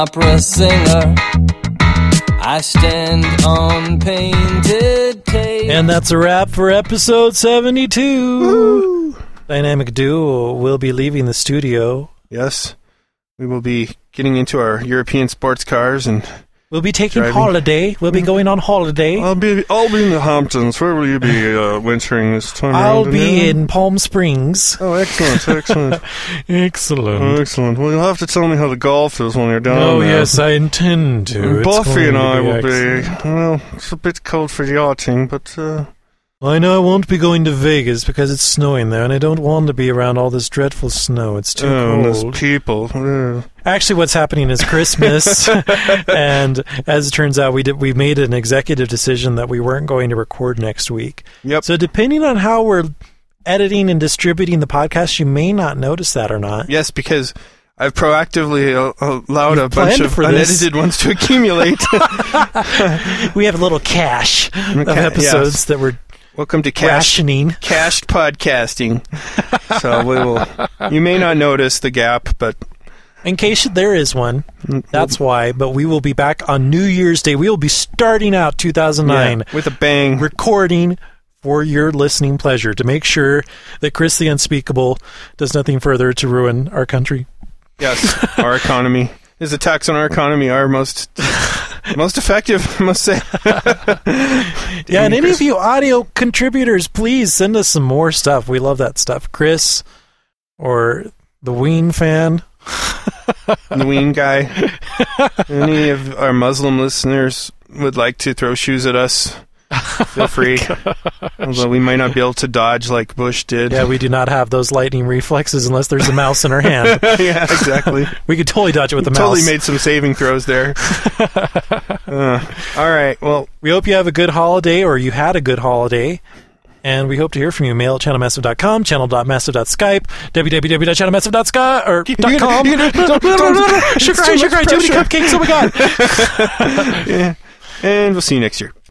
Opera singer. I stand on painted tape. And that's a wrap for episode 72. Dynamic Duo will be leaving the studio. Yes. We will be getting into our European sports cars and We'll be taking Driving. holiday. We'll be going on holiday. I'll be I'll be in the Hamptons. Where will you be uh, wintering this time I'll around? be in Palm Springs. Oh, excellent, excellent, Excellent. oh, excellent. Well, you'll have to tell me how the golf is when you're down oh, there. yes, I intend to. And Buffy and I will excellent. be. Well, it's a bit cold for yachting, but uh, I know I won't be going to Vegas because it's snowing there, and I don't want to be around all this dreadful snow. It's too oh, and those people. Actually, what's happening is Christmas, and as it turns out, we did we made an executive decision that we weren't going to record next week. Yep. So depending on how we're editing and distributing the podcast, you may not notice that or not. Yes, because I've proactively uh, allowed You've a bunch of for this. unedited ones to accumulate. We have a little cache of episodes yes. that we're Welcome to Cash rationing. Cached Podcasting. so we will. You may not notice the gap, but In case there is one, that's why. But we will be back on New Year's Day. We will be starting out 2009 yeah, with a bang. recording for your listening pleasure to make sure that Chris the Unspeakable does nothing further to ruin our country. Yes, our economy. His attacks on our economy are most most effective, I must say. Yeah, and any of you audio contributors, please send us some more stuff. We love that stuff. Chris or the Ween fan. the Ween guy. Any of our Muslim listeners would like to throw shoes at us, feel free. Although we might not be able to dodge like Bush did. Yeah, we do not have those lightning reflexes unless there's a mouse in our hand. yeah, exactly. We could totally dodge it with the mouse. totally made some saving throws there. Uh, all right. Well, We hope you have a good holiday or you had a good holiday. And we hope to hear from you. Mail at channelmassive.com, channel.massive.skype, www.channelmassive.sky or You dot gotta- com. you gotta- don't- don't- Sugar high, sugar high, too many cupcakes. Oh my god. yeah. And we'll see you next year.